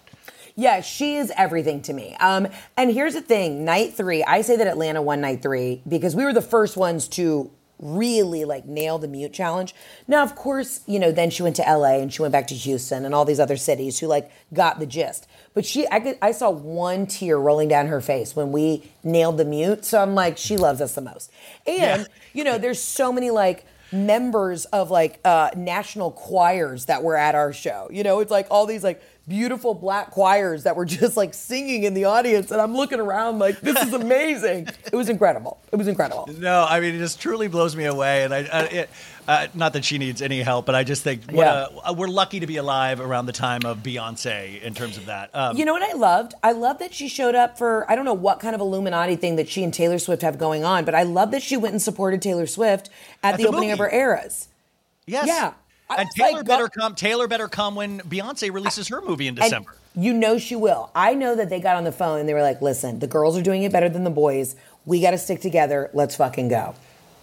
Yeah, she is everything to me. Um, and here's the thing: night three, I say that Atlanta won night three because we were the first ones to really like nail the mute challenge. Now, of course, you know, then she went to LA and she went back to Houston and all these other cities who like got the gist. But she, I, could, I saw one tear rolling down her face when we nailed the mute. So I'm like, she loves us the most. And you know, there's so many like members of like uh, national choirs that were at our show. You know, it's like all these like beautiful black choirs that were [LAUGHS] just like singing in the audience, and I'm looking around like this is amazing. it was incredible. It was incredible. No, I mean it just truly blows me away, and I, I it, uh, not that she needs any help, but I just think what Yeah. a, we're lucky to be alive around the time of Beyonce in terms of that. Um, You know what I loved? I love that she showed up for I don't know what kind of Illuminati thing that she and Taylor Swift have going on, but I love that she went and supported Taylor Swift at, At the, the opening of her eras. yes, Yeah. And Taylor like, better come. Taylor better come when Beyonce releases her movie in December. you know she will. I know that they got on the phone and they were like, listen, the girls are doing it better than the boys. We got to stick together. Let's fucking go.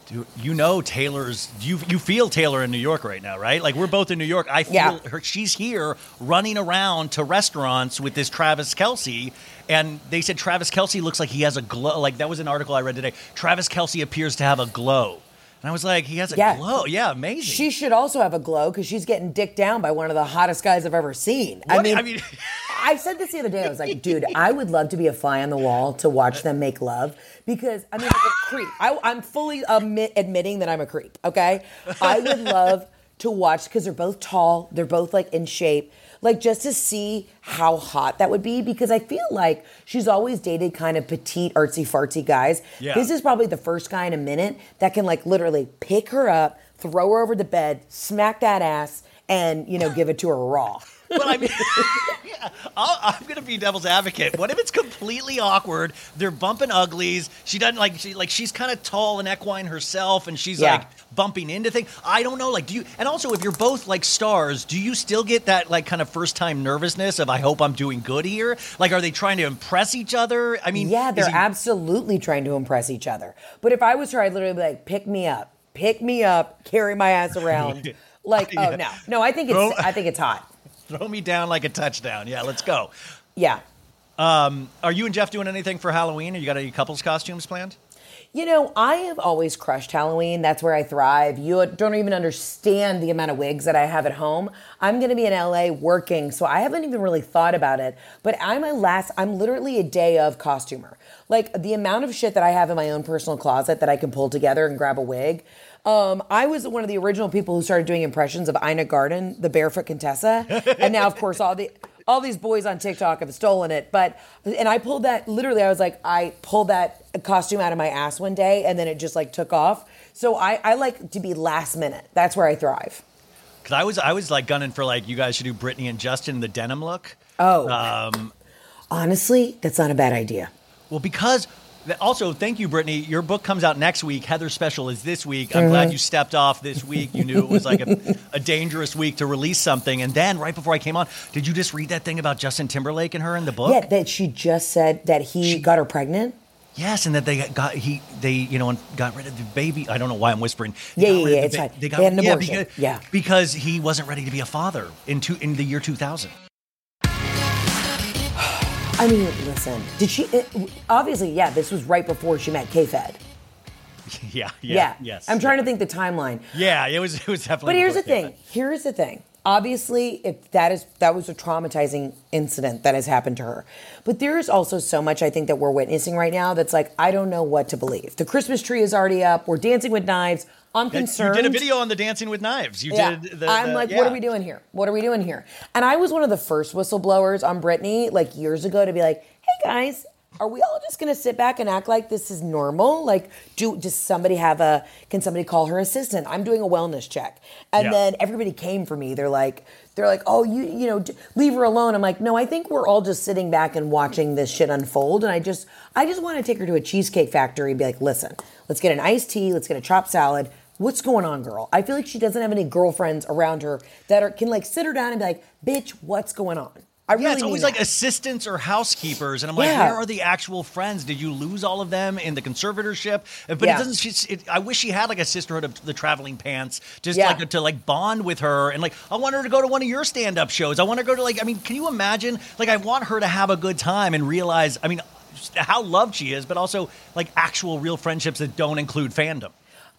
Dude, you know Taylor's. You you feel Taylor in New York right now, right? Like we're both in New York. I feel Yeah. her. She's here running around to restaurants with this Travis Kelce, and they said Travis Kelce looks like he has a glow. Like that was an article I read today. Travis Kelce appears to have a glow, and I was like, he has a Yeah. glow. Yeah, amazing. She should also have a glow because she's getting dicked down by one of the hottest guys I've ever seen. I mean, I mean- [LAUGHS] I said this the other day. I was like, dude, I would love to be a fly on the wall to watch them make love because I mean, like a creep. I, I'm fully admit, admitting that I'm a creep. Okay, I would love to watch because they're both tall. They're both like in shape. Like just to see how hot that would be because I feel like she's always dated kind of petite, artsy fartsy guys. Yeah. This is probably the first guy in a minute that can like literally pick her up, throw her over the bed, smack that ass, and you know give it to her raw. But I mean, [LAUGHS] yeah, I'll, I'm gonna be devil's advocate. What if it's completely awkward? They're bumping uglies. She doesn't like she like she's kind of tall and equine herself, and she's Yeah. like bumping into things. I don't know. Like, do you? And also, if you're both like stars, do you still get that like kind of first time nervousness of I hope I'm doing good here? Like, are they trying to impress each other? I mean, Yeah, they're he- absolutely trying to impress each other. But if I was her, I'd literally be like, pick me up, pick me up, carry my ass around. [LAUGHS] Like, oh, oh Yeah. no, no, I think it's, I think it's hot. Throw me down like a touchdown. Yeah, let's go. Yeah. Um, are you and Jeff doing anything for Halloween? Or you got any couples costumes planned? You know, I have always crushed Halloween. That's where I thrive. You don't even understand the amount of wigs that I have at home. I'm going to be in LA working, so I haven't even really thought about it. But I'm a last, I'm literally a day of costumer. Like the amount of shit that I have in my own personal closet that I can pull together and grab a wig. Um, I was one of the original people who started doing impressions of Ina Garten, the barefoot Contessa, [LAUGHS] and now, of course, all the all these boys on TikTok have stolen it. But and I pulled that literally. I was like, I pulled that costume out of my ass one day, and then it just like took off. So I, I like to be last minute. That's where I thrive. Because I was I was like gunning for like you guys should do Britney and Justin the denim look. Oh, Um, honestly, that's not a bad idea. Well, because also, thank you, Britney. Your book comes out next week. Heather's special is this week. I'm glad uh-huh. you stepped off this week. You knew it was like a, a dangerous week to release something. And then right before I came on, did you just read that thing about Justin Timberlake and her in the book? Yeah, that she just said that he got her pregnant. Yes, and that they got he they you know got rid of the baby. I don't know why I'm whispering. They Yeah, yeah, yeah, it's ba- fine. They got They had an yeah, abortion. because, Yeah. because he wasn't ready to be a father in two, in the year 2000. I mean, listen, did she? It, obviously, yeah. This was right before she met K-Fed. [LAUGHS] yeah, yeah, Yeah. yes. I'm trying to think the timeline. Yeah, it was it was definitely. But here's the thing. Here's the thing. Obviously, if that is that was a traumatizing incident that has happened to her. But there is also so much I think that we're witnessing right now that's like I don't know what to believe. The Christmas tree is already up. We're dancing with knives. I'm concerned. You did a video on the Dancing with Knives. You Yeah. did. The, I'm the- like, yeah. what are we doing here? What are we doing here? And I was one of the first whistleblowers on Britney, like years ago, to be like, hey guys, are we all just gonna sit back and act like this is normal? Like, do does somebody have a? Can somebody call her assistant? I'm doing a wellness check, and Yeah. then everybody came for me. They're like, they're like, oh, you you know, d- leave her alone. I'm like, no, I think we're all just sitting back and watching this shit unfold, and I just I just want to take her to a cheesecake factory and be like, listen, let's get an iced tea, let's get a chopped salad. What's going on, girl? I feel like she doesn't have any girlfriends around her that are, can like sit her down and be like, bitch, what's going on? I really it's always that. like assistants or housekeepers, and I'm like, Yeah. where are the actual friends? Did you lose all of them in the conservatorship? But Yeah. it doesn't. she's- It, I wish she had like a sisterhood of the traveling pants, just Yeah. like to like bond with her, and like I want her to go to one of your stand-up shows. I want her to go to like. I mean, can you imagine? Like, I want her to have a good time and realize. I mean, how loved she is, but also like actual real friendships that don't include fandom.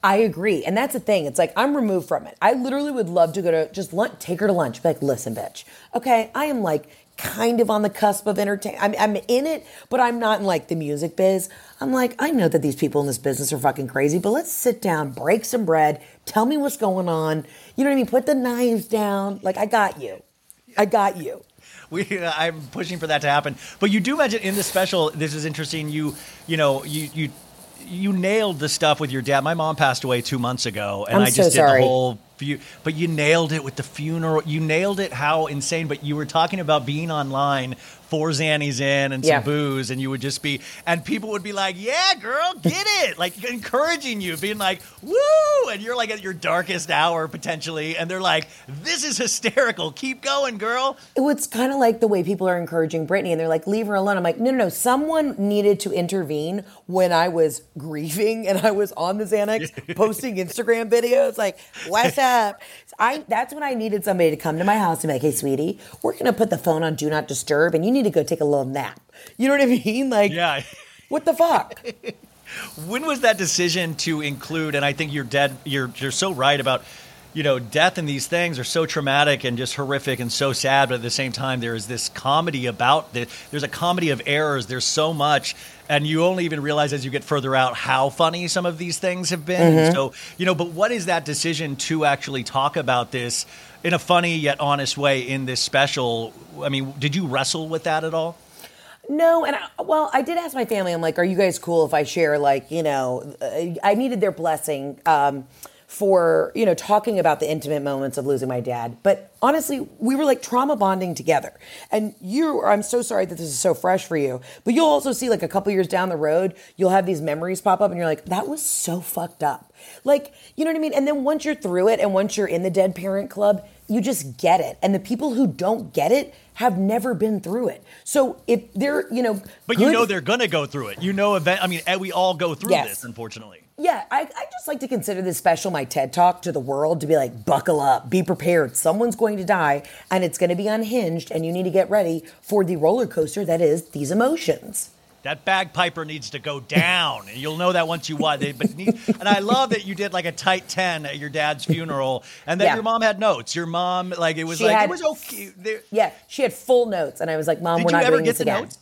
I agree. And that's the thing. It's like I'm removed from it. I literally would love to go to just lunch, take her to lunch. Be like, listen, bitch. Okay, I am like kind of on the cusp of entertain. I'm, I'm in it, but I'm not in like the music biz. I'm like, I know that these people in this business are fucking crazy, but let's sit down, break some bread, tell me what's going on. You know what I mean? Put the knives down. Like, I got you. I got you. [LAUGHS] We, I'm pushing for that to happen. But you do mention in the special. This is interesting. You, you know, you you you nailed the stuff with your dad. My mom passed away two months ago, and I'm I so just did sorry. the whole. Fu- but you nailed it with the funeral. You nailed it. How insane! But you were talking about being online four Xannies in and some Yeah. booze, and you would just be, and people would be like, "Yeah, girl, get [LAUGHS] it!" like encouraging you, being like, "Woo!" and you're like at your darkest hour potentially, and they're like, "This is hysterical. Keep going, girl." It's kind of like the way people are encouraging Britney, and they're like, "Leave her alone." I'm like, "No, no, no. Someone needed to intervene when I was grieving and I was on the Xanax, [LAUGHS] posting Instagram videos, like, "What's up?" I that's when I needed somebody to come to my house and be like, "Hey, sweetie, we're gonna put the phone on Do Not Disturb, and you need to go take a little nap." You know what I [LAUGHS] mean? Like, Yeah. what the fuck? [LAUGHS] When was that decision to include? And I think you're dead. You're you're so right about, you know, death and these things are so traumatic and just horrific and so sad. But at the same time, there is this comedy about the, There's a comedy of errors. There's so much, and you only even realize as you get further out how funny some of these things have been. Mm-hmm. So you know, but what is that decision to actually talk about this in a funny yet honest way in this special? I mean, did you wrestle with that at all? No, and I, well, I did ask my family. I'm like, "Are you guys cool if I share like, you know, uh, I needed their blessing um, for you know talking about the intimate moments of losing my dad." But honestly, we were like trauma bonding together. And you, I'm so sorry that this is so fresh for you, but you'll also see like a couple years down the road, you'll have these memories pop up, and you're like, "That was so fucked up." Like, you know what I mean? And then once you're through it, and once you're in the dead parent club, you just get it. And the people who don't get it have never been through it. So if they're, you know, But you know they're gonna go through it. You know, event. I mean, eh, we all go through Yes. this, unfortunately. Yeah, I, I just like to consider this special my TED talk to the world to be like, buckle up, be prepared. Someone's going to die and it's going to be unhinged, and you need to get ready for the roller coaster that is these emotions. That bagpiper needs to go down, and you'll know that once you watch it. But need, and I love that you did like a tight ten at your dad's funeral, and then Yeah. your mom had notes. Your mom, like it was She like had- it was okay. There, Yeah, she had full notes, and I was like, Mom, we're you not ever doing get this the again. notes?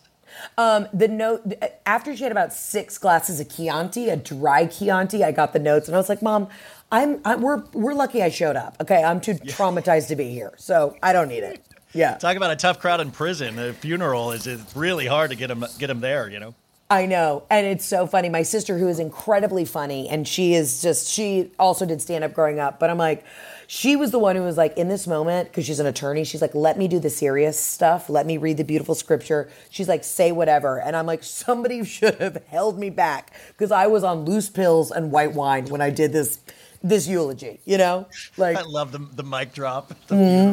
Um, the note after she had about six glasses of Chianti, a dry Chianti, I got the notes, and I was like, "Mom, I'm, i we're we're lucky I showed up. Okay, I'm too traumatized to be here, so I don't need it." Yeah, Talk about a tough crowd in prison. A funeral is it's really hard to get them get them there. You know. I know. And it's so funny. My sister, who is incredibly funny, and she is just, she also did stand up growing up. But I'm like, she was the one who was like, in this moment, because she's an attorney, she's like, let me do the serious stuff. Let me read the beautiful scripture. She's like, say whatever. And I'm like, somebody [LAUGHS] should have held me back because I was on loose pills and white wine when I did this. This eulogy, you know, like I love the the mic drop, the Mm-hmm.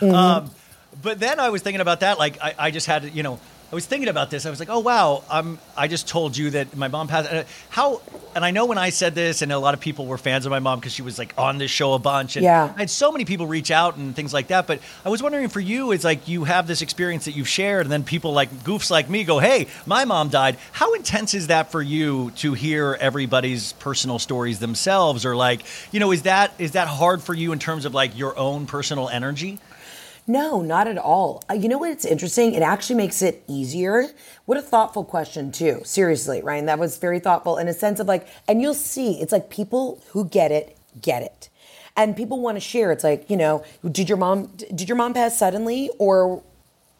funeral. Um, but then I was thinking about that. Like I, I just had, to, you know, I was thinking about this. I was like, oh wow, I'm. I just told you that my mom passed. uh, How? And I know when I said this, and a lot of people were fans of my mom because she was like on this show a bunch. And Yeah. I had so many people reach out and things like that. But I was wondering for you, it's like you have this experience that you've shared, and then people like goofs like me go, hey, my mom died. How intense is that for you to hear everybody's personal stories themselves, or like, you know, is that is that hard for you in terms of like your own personal energy? No, not at all. Uh, You know what? It's interesting? It actually makes it easier. What a thoughtful question, too. Seriously, Ryan, that was very thoughtful in a sense of like, and you'll see, it's like people who get it, get it. And people want to share. It's like, you know, did your mom did your mom pass suddenly or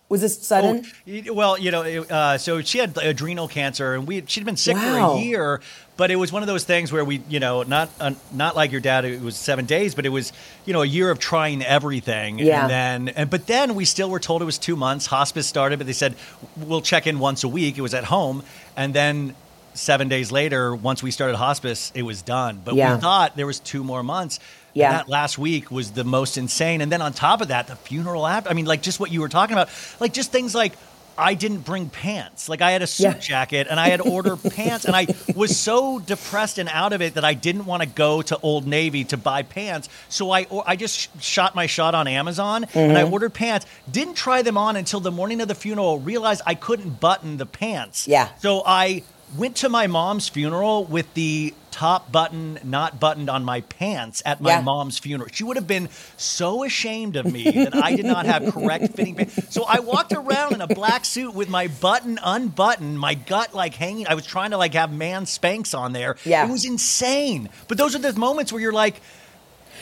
was this sudden? Y- Well, you know, uh, so she had adrenal cancer, and we she'd been sick for a year. But it was one of those things where we, you know, not uh, not like your dad. It was seven days, but it was, you know, a year of trying everything. Yeah. And then, and but then we still were told it was two months. Hospice started, but they said we'll check in once a week. It was at home, and then seven days later, once we started hospice, it was done. But Yeah. we thought there was two more months. And Yeah. that last week was the most insane. And then on top of that, the funeral after. I mean, like just what you were talking about, like just things like I didn't bring pants. Like I had a suit Yeah. jacket and I had ordered [LAUGHS] pants, and I was so depressed and out of it that I didn't want to go to Old Navy to buy pants. So I or, I just sh- shot my shot on Amazon and I Mm-hmm. ordered pants. Didn't try them on until the morning of the funeral. Realized I couldn't button the pants. Yeah. So I went to my mom's funeral with the top button not buttoned on my pants at my Yeah. mom's funeral. She would have been so ashamed of me that I did not have correct fitting pants. So I walked around in a black suit with my button unbuttoned, my gut like hanging. I was trying to like have man spanks on there. Yeah. It was insane. But those are the moments where you're like,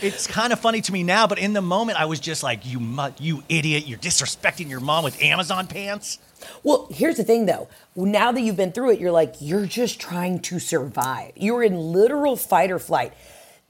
it's kind of funny to me now, but in the moment I was just like, you mu- you idiot, you're disrespecting your mom with Amazon pants. Well, here's the thing though. Now that you've been through it, you're like, you're just trying to survive. You're in literal fight or flight.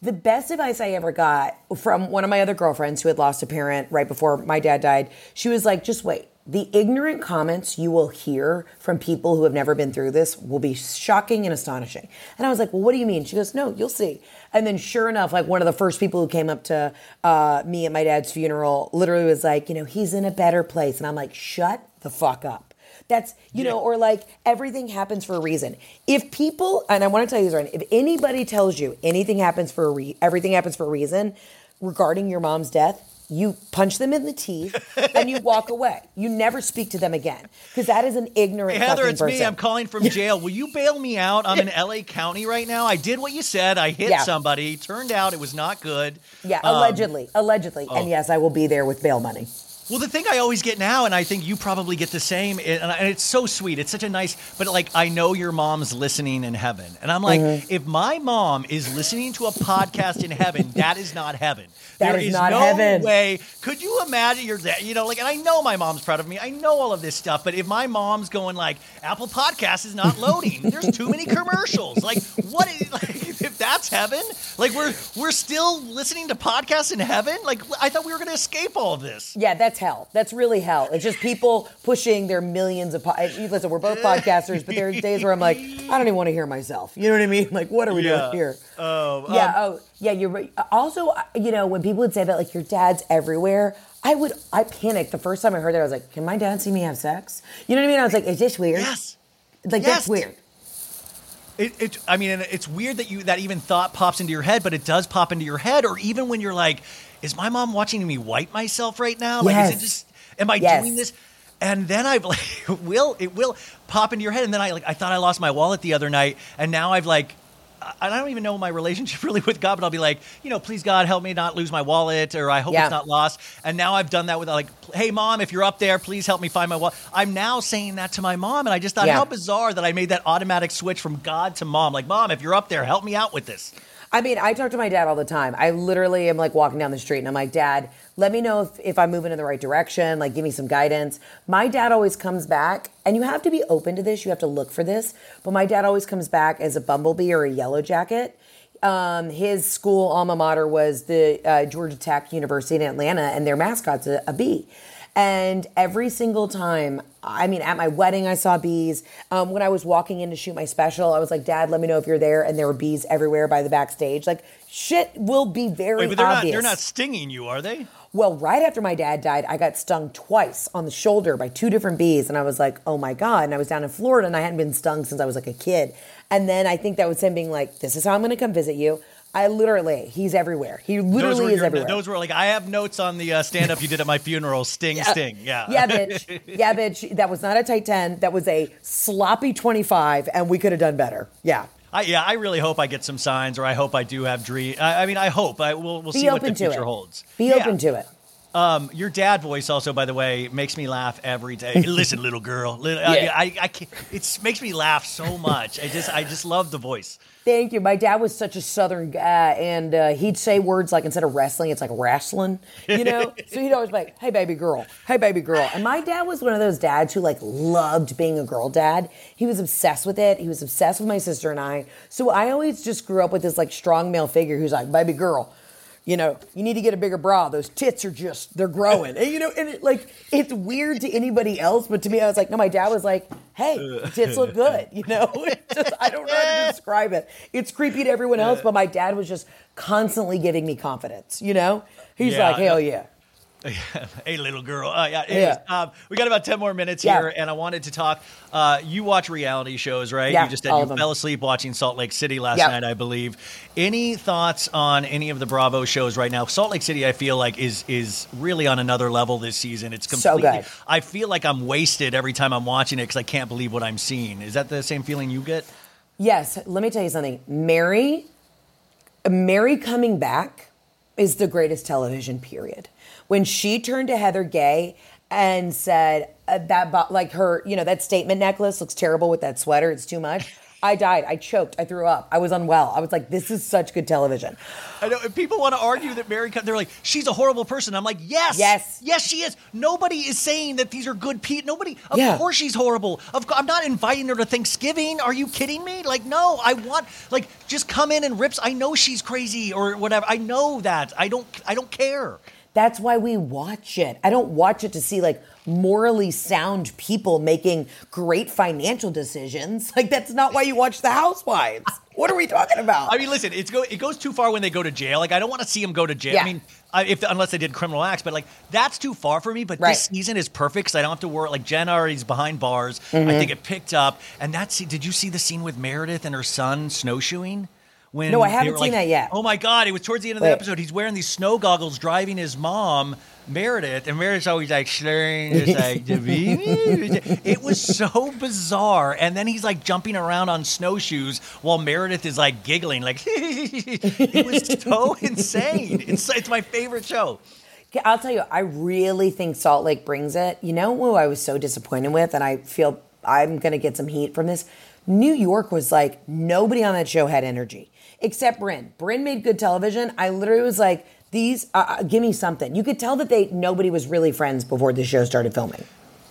The best advice I ever got from one of my other girlfriends who had lost a parent right before my dad died, she was like, just wait. the ignorant comments you will hear from people who have never been through this will be shocking and astonishing. And I was like, well, what do you mean? She goes, no, you'll see. And then sure enough, like one of the first people who came up to uh, me at my dad's funeral literally was like, you know, he's in a better place. And I'm like, shut the fuck up. That's, you know, or like everything happens for a reason. If people, and I want to tell you this right, if anybody tells you anything happens for a re- everything happens for a reason regarding your mom's death, you punch them in the teeth [LAUGHS] and you walk away. You never speak to them again because that is an ignorant Heather, it's person. me. I'm calling from [LAUGHS] jail. Will you bail me out? I'm in [LAUGHS] LA County right now. I did what you said. I hit Yeah. somebody. Turned out it was not good. yeah, Um, allegedly, allegedly, oh. and yes, I will be there with bail money. Well, the thing I always get now, and I think you probably get the same, and it's so sweet. It's such a nice, but like I know your mom's listening in heaven, and I'm like, Mm-hmm. if my mom is listening to a podcast in heaven, [LAUGHS] that is not heaven. That There is is no heaven. way. Could you imagine your dad? You know, like, and I know my mom's proud of me. I know all of this stuff, but if my mom's going like, Apple Podcast is not loading, there's too many commercials. Like, what? Is, [LAUGHS] like, if that's heaven, like we're we're still listening to podcasts in heaven. Like, I thought we were going to escape all of this. Yeah, that's hell. That's really hell. It's just people pushing their millions of. Po- listen, we're both podcasters, but there are days where I'm like, I don't even want to hear myself. You know what I mean? Like, what are we Yeah. doing here? Oh, yeah. oh, yeah. You're right. Also, uh, you know, when people would say that, like, your dad's everywhere. I would, I panicked the first time I heard that. I was like, can my dad see me have sex? You know what I mean? I was like, is this weird? Yes. Like, Yes. that's weird. It, it, I mean, it's weird that you that even thought pops into your head, but it does pop into your head. Or even when you're like, "Is my mom watching me wipe myself right now? Like, is it just? Am I Yes. doing this?" And then I've [LAUGHS] like, will it will pop into your head, and then I like I thought I lost my wallet the other night, and now I've like. I I don't even know my relationship [LAUGHS] really with God, but I'll be like, you know, please God help me not lose my wallet, or I hope Yeah. it's not lost. And now I've done that with like, hey mom, if you're up there, please help me find my wallet. I'm now saying that to my mom, and I just thought Yeah. how bizarre that I made that automatic switch from God to mom. Like, mom, if you're up there, help me out with this. I mean, I talk to my dad all the time. I literally am like walking down the street and I'm like, Dad, let me know if, if I'm moving in the right direction. Like, give me some guidance. My dad always comes back, and you have to be open to this. You have to look for this. But my dad always comes back as a bumblebee or a yellow jacket. Um, his school alma mater was the uh, Georgia Tech University in Atlanta, and their mascot's a, a bee. And every single time, I mean, at my wedding, I saw bees. Um, when I was walking in to shoot my special, I was like, Dad, let me know if you're there. And there were bees everywhere by the backstage. Like, shit will be very Wait, but they're obvious. not they're not stinging you, are they? Well, right after my dad died, I got stung twice on the shoulder by two different bees. And I was like, oh my God. And I was down in Florida and I hadn't been stung since I was like a kid. And then I think that was him being like, this is how I'm going to come visit you. I literally, he's everywhere. He literally is your- everywhere. those were like I have notes on the uh, stand up you did at my funeral. Sting, sting. Yeah. Yeah, bitch. Yeah, bitch. That was not a tight 10. That was a sloppy 25, and we could have done better. Yeah. I, yeah, I really hope I get some signs, or I hope I do have dream. I, I mean, I hope. I. We'll Be see what the future it. holds. Be Yeah. open to it. Um, your dad voice also, by the way, makes me laugh every day. [LAUGHS] Listen, little girl, little, I- Yeah. I, I, can't, it makes me laugh so much. I just, I just love the voice. Thank you. My dad was such a southern guy, and uh, he'd say words like instead of wrestling, it's like wrestling, you know? [LAUGHS] so he'd always be like, hey, baby girl, hey, baby girl. And my dad was one of those dads who like loved being a girl dad. He was obsessed with it. He was obsessed with my sister and I. So I always just grew up with this like strong male figure who's like, baby girl, you know, you need to get a bigger bra. Those tits are just, they're growing. And, you know, and it, like, it's weird to anybody else, but to me, I was like, no, my dad was like, hey, tits look good. You know, [LAUGHS] It's just, I don't know how to describe it. It's creepy to everyone else, but my dad was just constantly giving me confidence, you know? He's Yeah, like, hell yeah. [LAUGHS] hey, little girl. Uh, yeah, anyways, Yeah. Um, we got about 10 more minutes Yeah. here, and I wanted to talk. Uh, you watch reality shows, right? Yeah, you just said you fell asleep watching Salt Lake City last night, I believe. Any thoughts on any of the Bravo shows right now? Salt Lake City, I feel like, is is really on another level this season. It's So good. I feel like I'm wasted every time I'm watching it because I can't believe what I'm seeing. Is that the same feeling you get? Yes, let me tell you something. Mary, Mary coming back is the greatest television period. When she turned to Heather Gay and said uh, that, bo- like her, you know, that statement necklace looks terrible with that sweater. It's too much. I died. I choked. I threw up. I was unwell. I was like, this is such good television. I know if people want to argue that Mary, Cut, they're like, she's a horrible person. I'm like, yes, Yes. yes, she is. Nobody is saying that these are good people. Nobody, of Yeah. course, she's horrible. Of I'm not inviting her to Thanksgiving. Are you kidding me? Like, no, I want like just come in and rips. I know she's crazy or whatever. I know that. I don't. I don't care. That's why we watch it. I don't watch it to see like morally sound people making great financial decisions. [LAUGHS] Like that's not why you watch The Housewives. What are we talking about? I mean, listen, it's go it goes too far when they go to jail. Like I don't want to see them go to jail. Yeah. I mean, I, if unless they did criminal acts, but like that's too far for me. But Right. this season is perfect because I don't have to worry. Like Jen already's behind bars. Mm-hmm. I think it picked up, and that's. Did you see the scene with Meredith and her son snowshoeing? When No, I haven't seen like- that yet. Oh my god! It was towards the end of the Wait. episode. He's wearing these snow goggles, driving his mom. Meredith and Meredith's always like slurring, just like it was so bizarre. And then he's like jumping around on snowshoes while Meredith is like giggling, like [LAUGHS] it was so insane. It's it's my favorite show. I'll tell you, I really think Salt Lake brings it. You know who I was so disappointed with, and I feel I'm going to get some heat from this? New York was like, nobody on that show had energy except Brynn. Brynn made good television. I literally was like, these, uh, uh, give me something. You could tell that they nobody was really friends before the show started filming.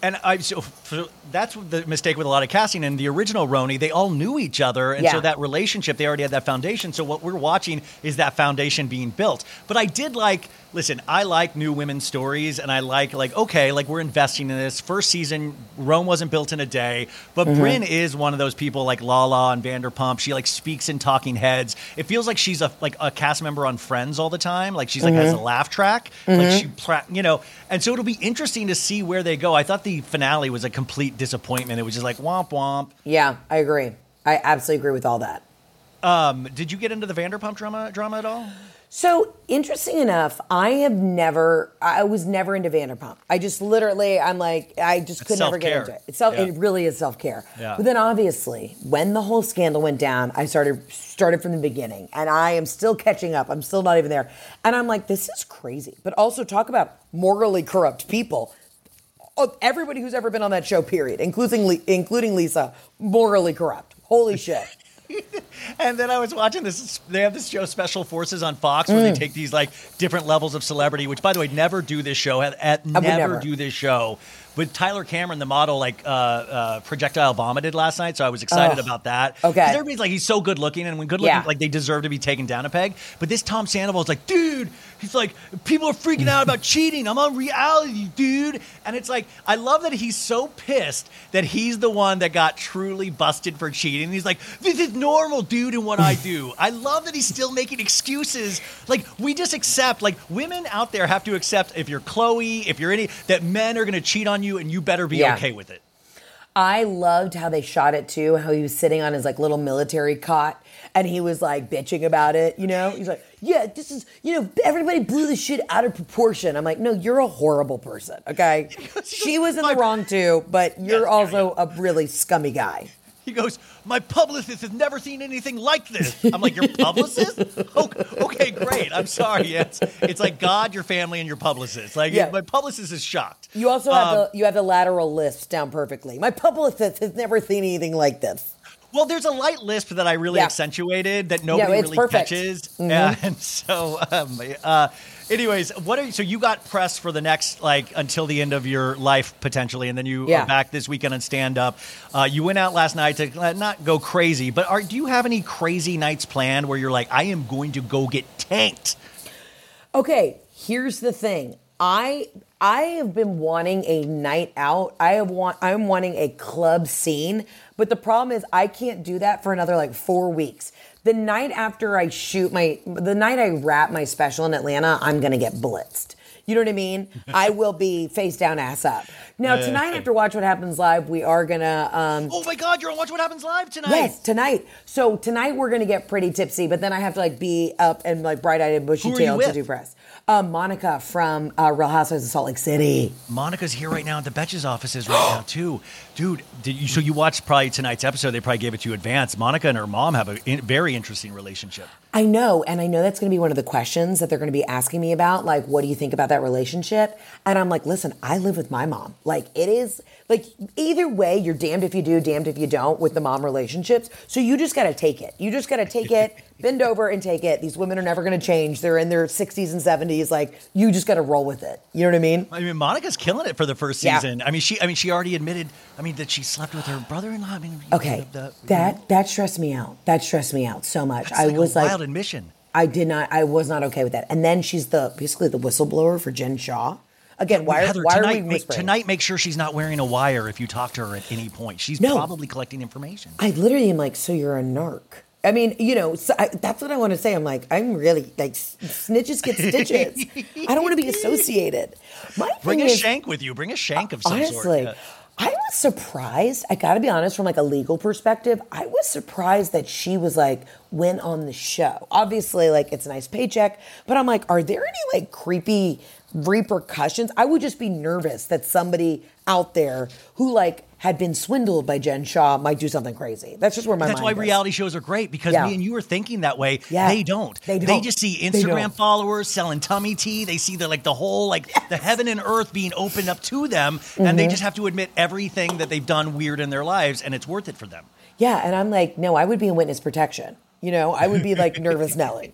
And I so, so that's the mistake with a lot of casting. In the original RHONY, they all knew each other, and Yeah. so that relationship they already had that foundation. So what we're watching is that foundation being built. But I did like. Listen, I like new women's stories, and I like like okay, like we're investing in this. First season, Rome wasn't built in a day, but Mm-hmm. Brynn is one of those people like Lala and Vanderpump. She like speaks in Talking Heads. It feels like she's a like a cast member on Friends all the time. Like she's like has a Mm-hmm. laugh track. Like she, pra- you know, and so it'll be interesting to see where they go. I thought the finale was a complete disappointment. It was just like womp womp. Yeah, I agree. I absolutely agree with all that. Um, did you get into the Vanderpump drama drama at all? So interesting enough, I have never, I was never into Vanderpump. I just literally, I'm like, I just could never get into it. It's self, Yeah. It really is self care. Yeah. But then obviously, when the whole scandal went down, I started started from the beginning, and I am still catching up. I'm still not even there, and I'm like, this is crazy. But also talk about morally corrupt people. Oh, everybody who's ever been on that show, period, including including Lisa, morally corrupt. Holy shit. [LAUGHS] And then I was watching this. They have this show, Special Forces, on Fox, where Mm. they take these like different levels of celebrity. Which, by the way, never do this show. At, at never, never. do this show. But Tyler Cameron, the model, like uh, uh, projectile vomited last night, so I was excited Ugh. about that. Okay. 'Cause everybody's like, he's so good looking, and when good looking, Yeah. like they deserve to be taken down a peg. But this Tom Sandoval is like, dude, he's like, people are freaking out about [LAUGHS] cheating. I'm on reality, dude. And it's like, I love that he's so pissed that he's the one that got truly busted for cheating. He's like, this is normal, dude, in what I do. [LAUGHS] I love that he's still making excuses. Like, we just accept, like, women out there have to accept if you're Chloe, if you're any, that men are going to cheat on you and you better be Yeah. okay with it. I loved how they shot it too, how he was sitting on his like little military cot and he was like bitching about it, you know? He's like, yeah, this is, you know, everybody blew this shit out of proportion. I'm like, no, you're a horrible person, okay? [LAUGHS] She was in the wrong too, but you're also a really scummy guy. He goes, My publicist has never seen anything like this. I'm like, Your [LAUGHS] publicist? Okay, okay, great. I'm sorry. It's, it's like God, your family, and your publicist. Like, Yeah. my publicist is shocked. You also have Um, the you have the lateral lisps down perfectly. My publicist has never seen anything like this. Well, there's a light lisp that I really Yeah. accentuated that nobody it's really perfect. catches. Mhm. And [LAUGHS] so, um, uh, anyways, what are you, so you got press for the next like until the end of your life potentially, and then you Yeah. are back this weekend and stand up. Uh, you went out last night to uh, not go crazy, but are, do you have any crazy nights planned where you're like, I am going to go get tanked? Okay, here's the thing. I I have been wanting a night out. I have want I'm wanting a club scene, but the problem is I can't do that for another like 4 weeks. The night after I shoot my the night I wrap my special in Atlanta, I'm going to get blitzed. You know what I mean? I [LAUGHS] will be face down ass up. Now tonight after Watch What Happens Live, we are to um Oh my God, you're on Watch What Happens Live tonight. Yes, tonight. So tonight we're gonna get pretty tipsy, but then I have to like be up and like bright eyed and bushy Who are you tailed to do press. Um, Monica from uh, Real Housewives of Salt Lake City. Monica's here right now at the Betches offices right now [GASPS] too, dude. Did you, so you watched probably tonight's episode? They probably gave it to you advance. Monica and her mom have a in, very interesting relationship. I know, and I know that's going to be one of the questions that they're going to be asking me about. Like, what do you think about that relationship? And I'm like, listen, I live with my mom. Like, it is like either way, you're damned if you do, damned if you don't with the mom relationships. So you just got to take it. You just got to take it, [LAUGHS] bend over and take it. These women are never going to change. They're in their 60s and 70s. Like, you just got to roll with it. You know what I mean? I mean, Monica's killing it for the first Yeah. season. I mean, she, I mean, she already admitted. I mean, that she slept with her brother-in-law. I mean, Okay, know, the- that that stressed me out. That stressed me out so much. That's I like was a like, wild admission. I did not. I was not okay with that. And then she's the basically the whistleblower for Jen Shah. Again, why, Heather, why tonight, are we make, tonight, make sure she's not wearing a wire if you talk to her at any point. She's No. probably collecting information. I literally am like, so you're a narc. I mean, you know, so I, that's what I want to say. I'm like, I'm really like snitches get stitches. I don't want to be associated. My [LAUGHS] Bring a is, shank with you. Bring a shank of some honestly, sort. Yeah. I was surprised. I got to be honest, from like a legal perspective, I was surprised that she was like went on the show. Obviously, like it's a nice paycheck, but I'm like, are there any like creepy repercussions? I would just be nervous that somebody out there who like had been swindled by Jen Shah might do something crazy. That's just where my That's why goes. reality shows are great because Yeah. me and you are thinking that way. Yeah. They don't. They don't. just see Instagram followers selling tummy tea. They see the like the whole like the heaven and earth being opened up to them, and Mm-hmm. they just have to admit everything that they've done weird in their lives, and it's worth it for them. Yeah, and I'm like, no, I would be in witness protection. You know, I would be like nervous Nelly.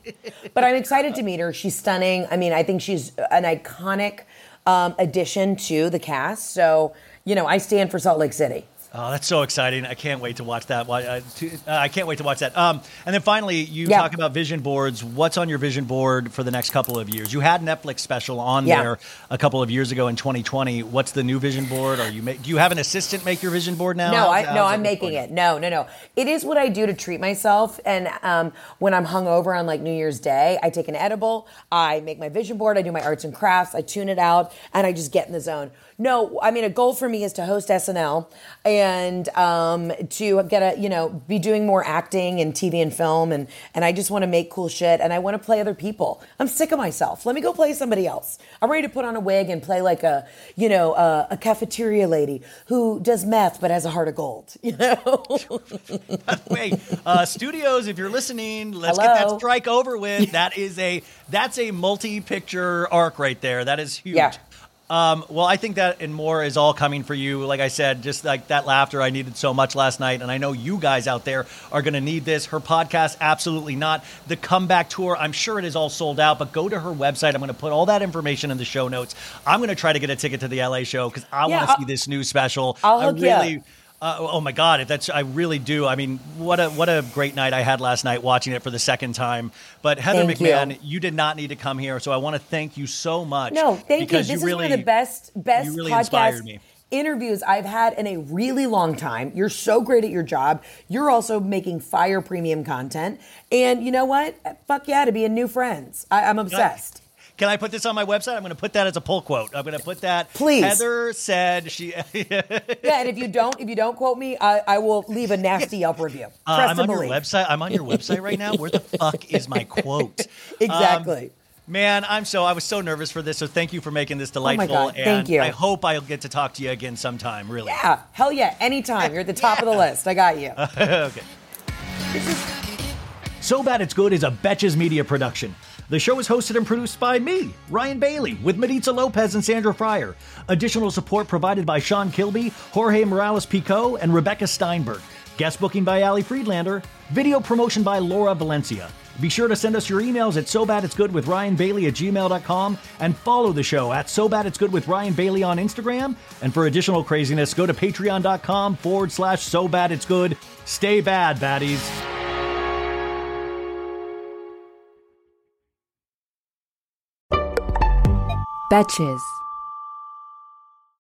But I'm excited to meet her. She's stunning. I mean, I think she's an iconic um, addition to the cast. So, you know, I stand for Salt Lake City. Oh, that's so exciting! I can't wait to watch that. Uh, uh, I can't wait to watch that. Um, and then finally, you Yeah. talk about vision boards. What's on your vision board for the next couple of years? You had Netflix special on Yeah. there a couple of years ago in 2020. What's the new vision board? Are you ma- do you have an assistant make your vision board now? No, I, no, I'm making it. No, no, no. It is what I do to treat myself. And um, when I'm hungover on like New Year's Day, I take an edible. I make my vision board. I do my arts and crafts. I tune it out, and I just get in the zone. No, I mean a goal for me is to host SNL and um, to get a you know be doing more acting and TV and film, and and I just want to make cool shit, and I want to play other people. I'm sick of myself. Let me go play somebody else. I'm ready to put on a wig and play like a you know a, a cafeteria lady who does meth but has a heart of gold. [LAUGHS] You know. [LAUGHS] Wait, uh, studios, if you're listening, let's get that strike over with. That is a that's a multi-picture arc right there. That is huge. Yeah. Um, well, I think that and more is all coming for you. Like I said, just like that laughter I needed so much last night, and I know you guys out there are going to need this. Her podcast, absolutely not. The comeback tour, I'm sure it is all sold out, but go to her website. I'm going to put all that information in the show notes. I'm going to try to get a ticket to the LA show because I Yeah, want to see this new special. I'll I hook you up. Uh, oh my God! If that's I really do. I mean, what a what a great night I had last night watching it for the second time. But Heather Thank McMahan, you. you. did not need to come here, so I want to thank you so much. No, thank you. This is really, one of the best best really podcast interviews I've had in a really long time. You're so great at your job. You're also making fire premium content, and you know what? Fuck yeah, to be in new friends. I, I'm obsessed. Can I put this on my website? I'm going to put that as a pull quote. I'm going to put that. Please. Heather said she. [LAUGHS] Yeah, and if you don't, if you don't quote me, I, I will leave a nasty Yelp review. Uh, I'm on your website. I'm on your website right now. Where the [LAUGHS] fuck is my quote? [LAUGHS] Exactly. Um, Man, I'm so I was so nervous for this. So thank you for making this delightful. Oh God, and thank you. I hope I'll get to talk to you again sometime. Really. yeah, hell yeah, anytime. You're at the top of the list. I got you. okay. So Bad It's Good is a Betches Media production. The show is hosted and produced by me, Ryan Bailey, with Maritza Lopez and Sandra Fryer. Additional support provided by Sean Kilby, Jorge Morales Pico, and Rebecca Steinberg. Guest booking by Ali Friedlander. Video promotion by Laura Valencia. Be sure to send us your emails at so bad it's good with Ryan Bailey at gmail.com and follow the show at so bad it's good with Ryan Bailey on Instagram. And for additional craziness, go to patreon.com forward slash so bad it's good. Stay bad, baddies. Betches.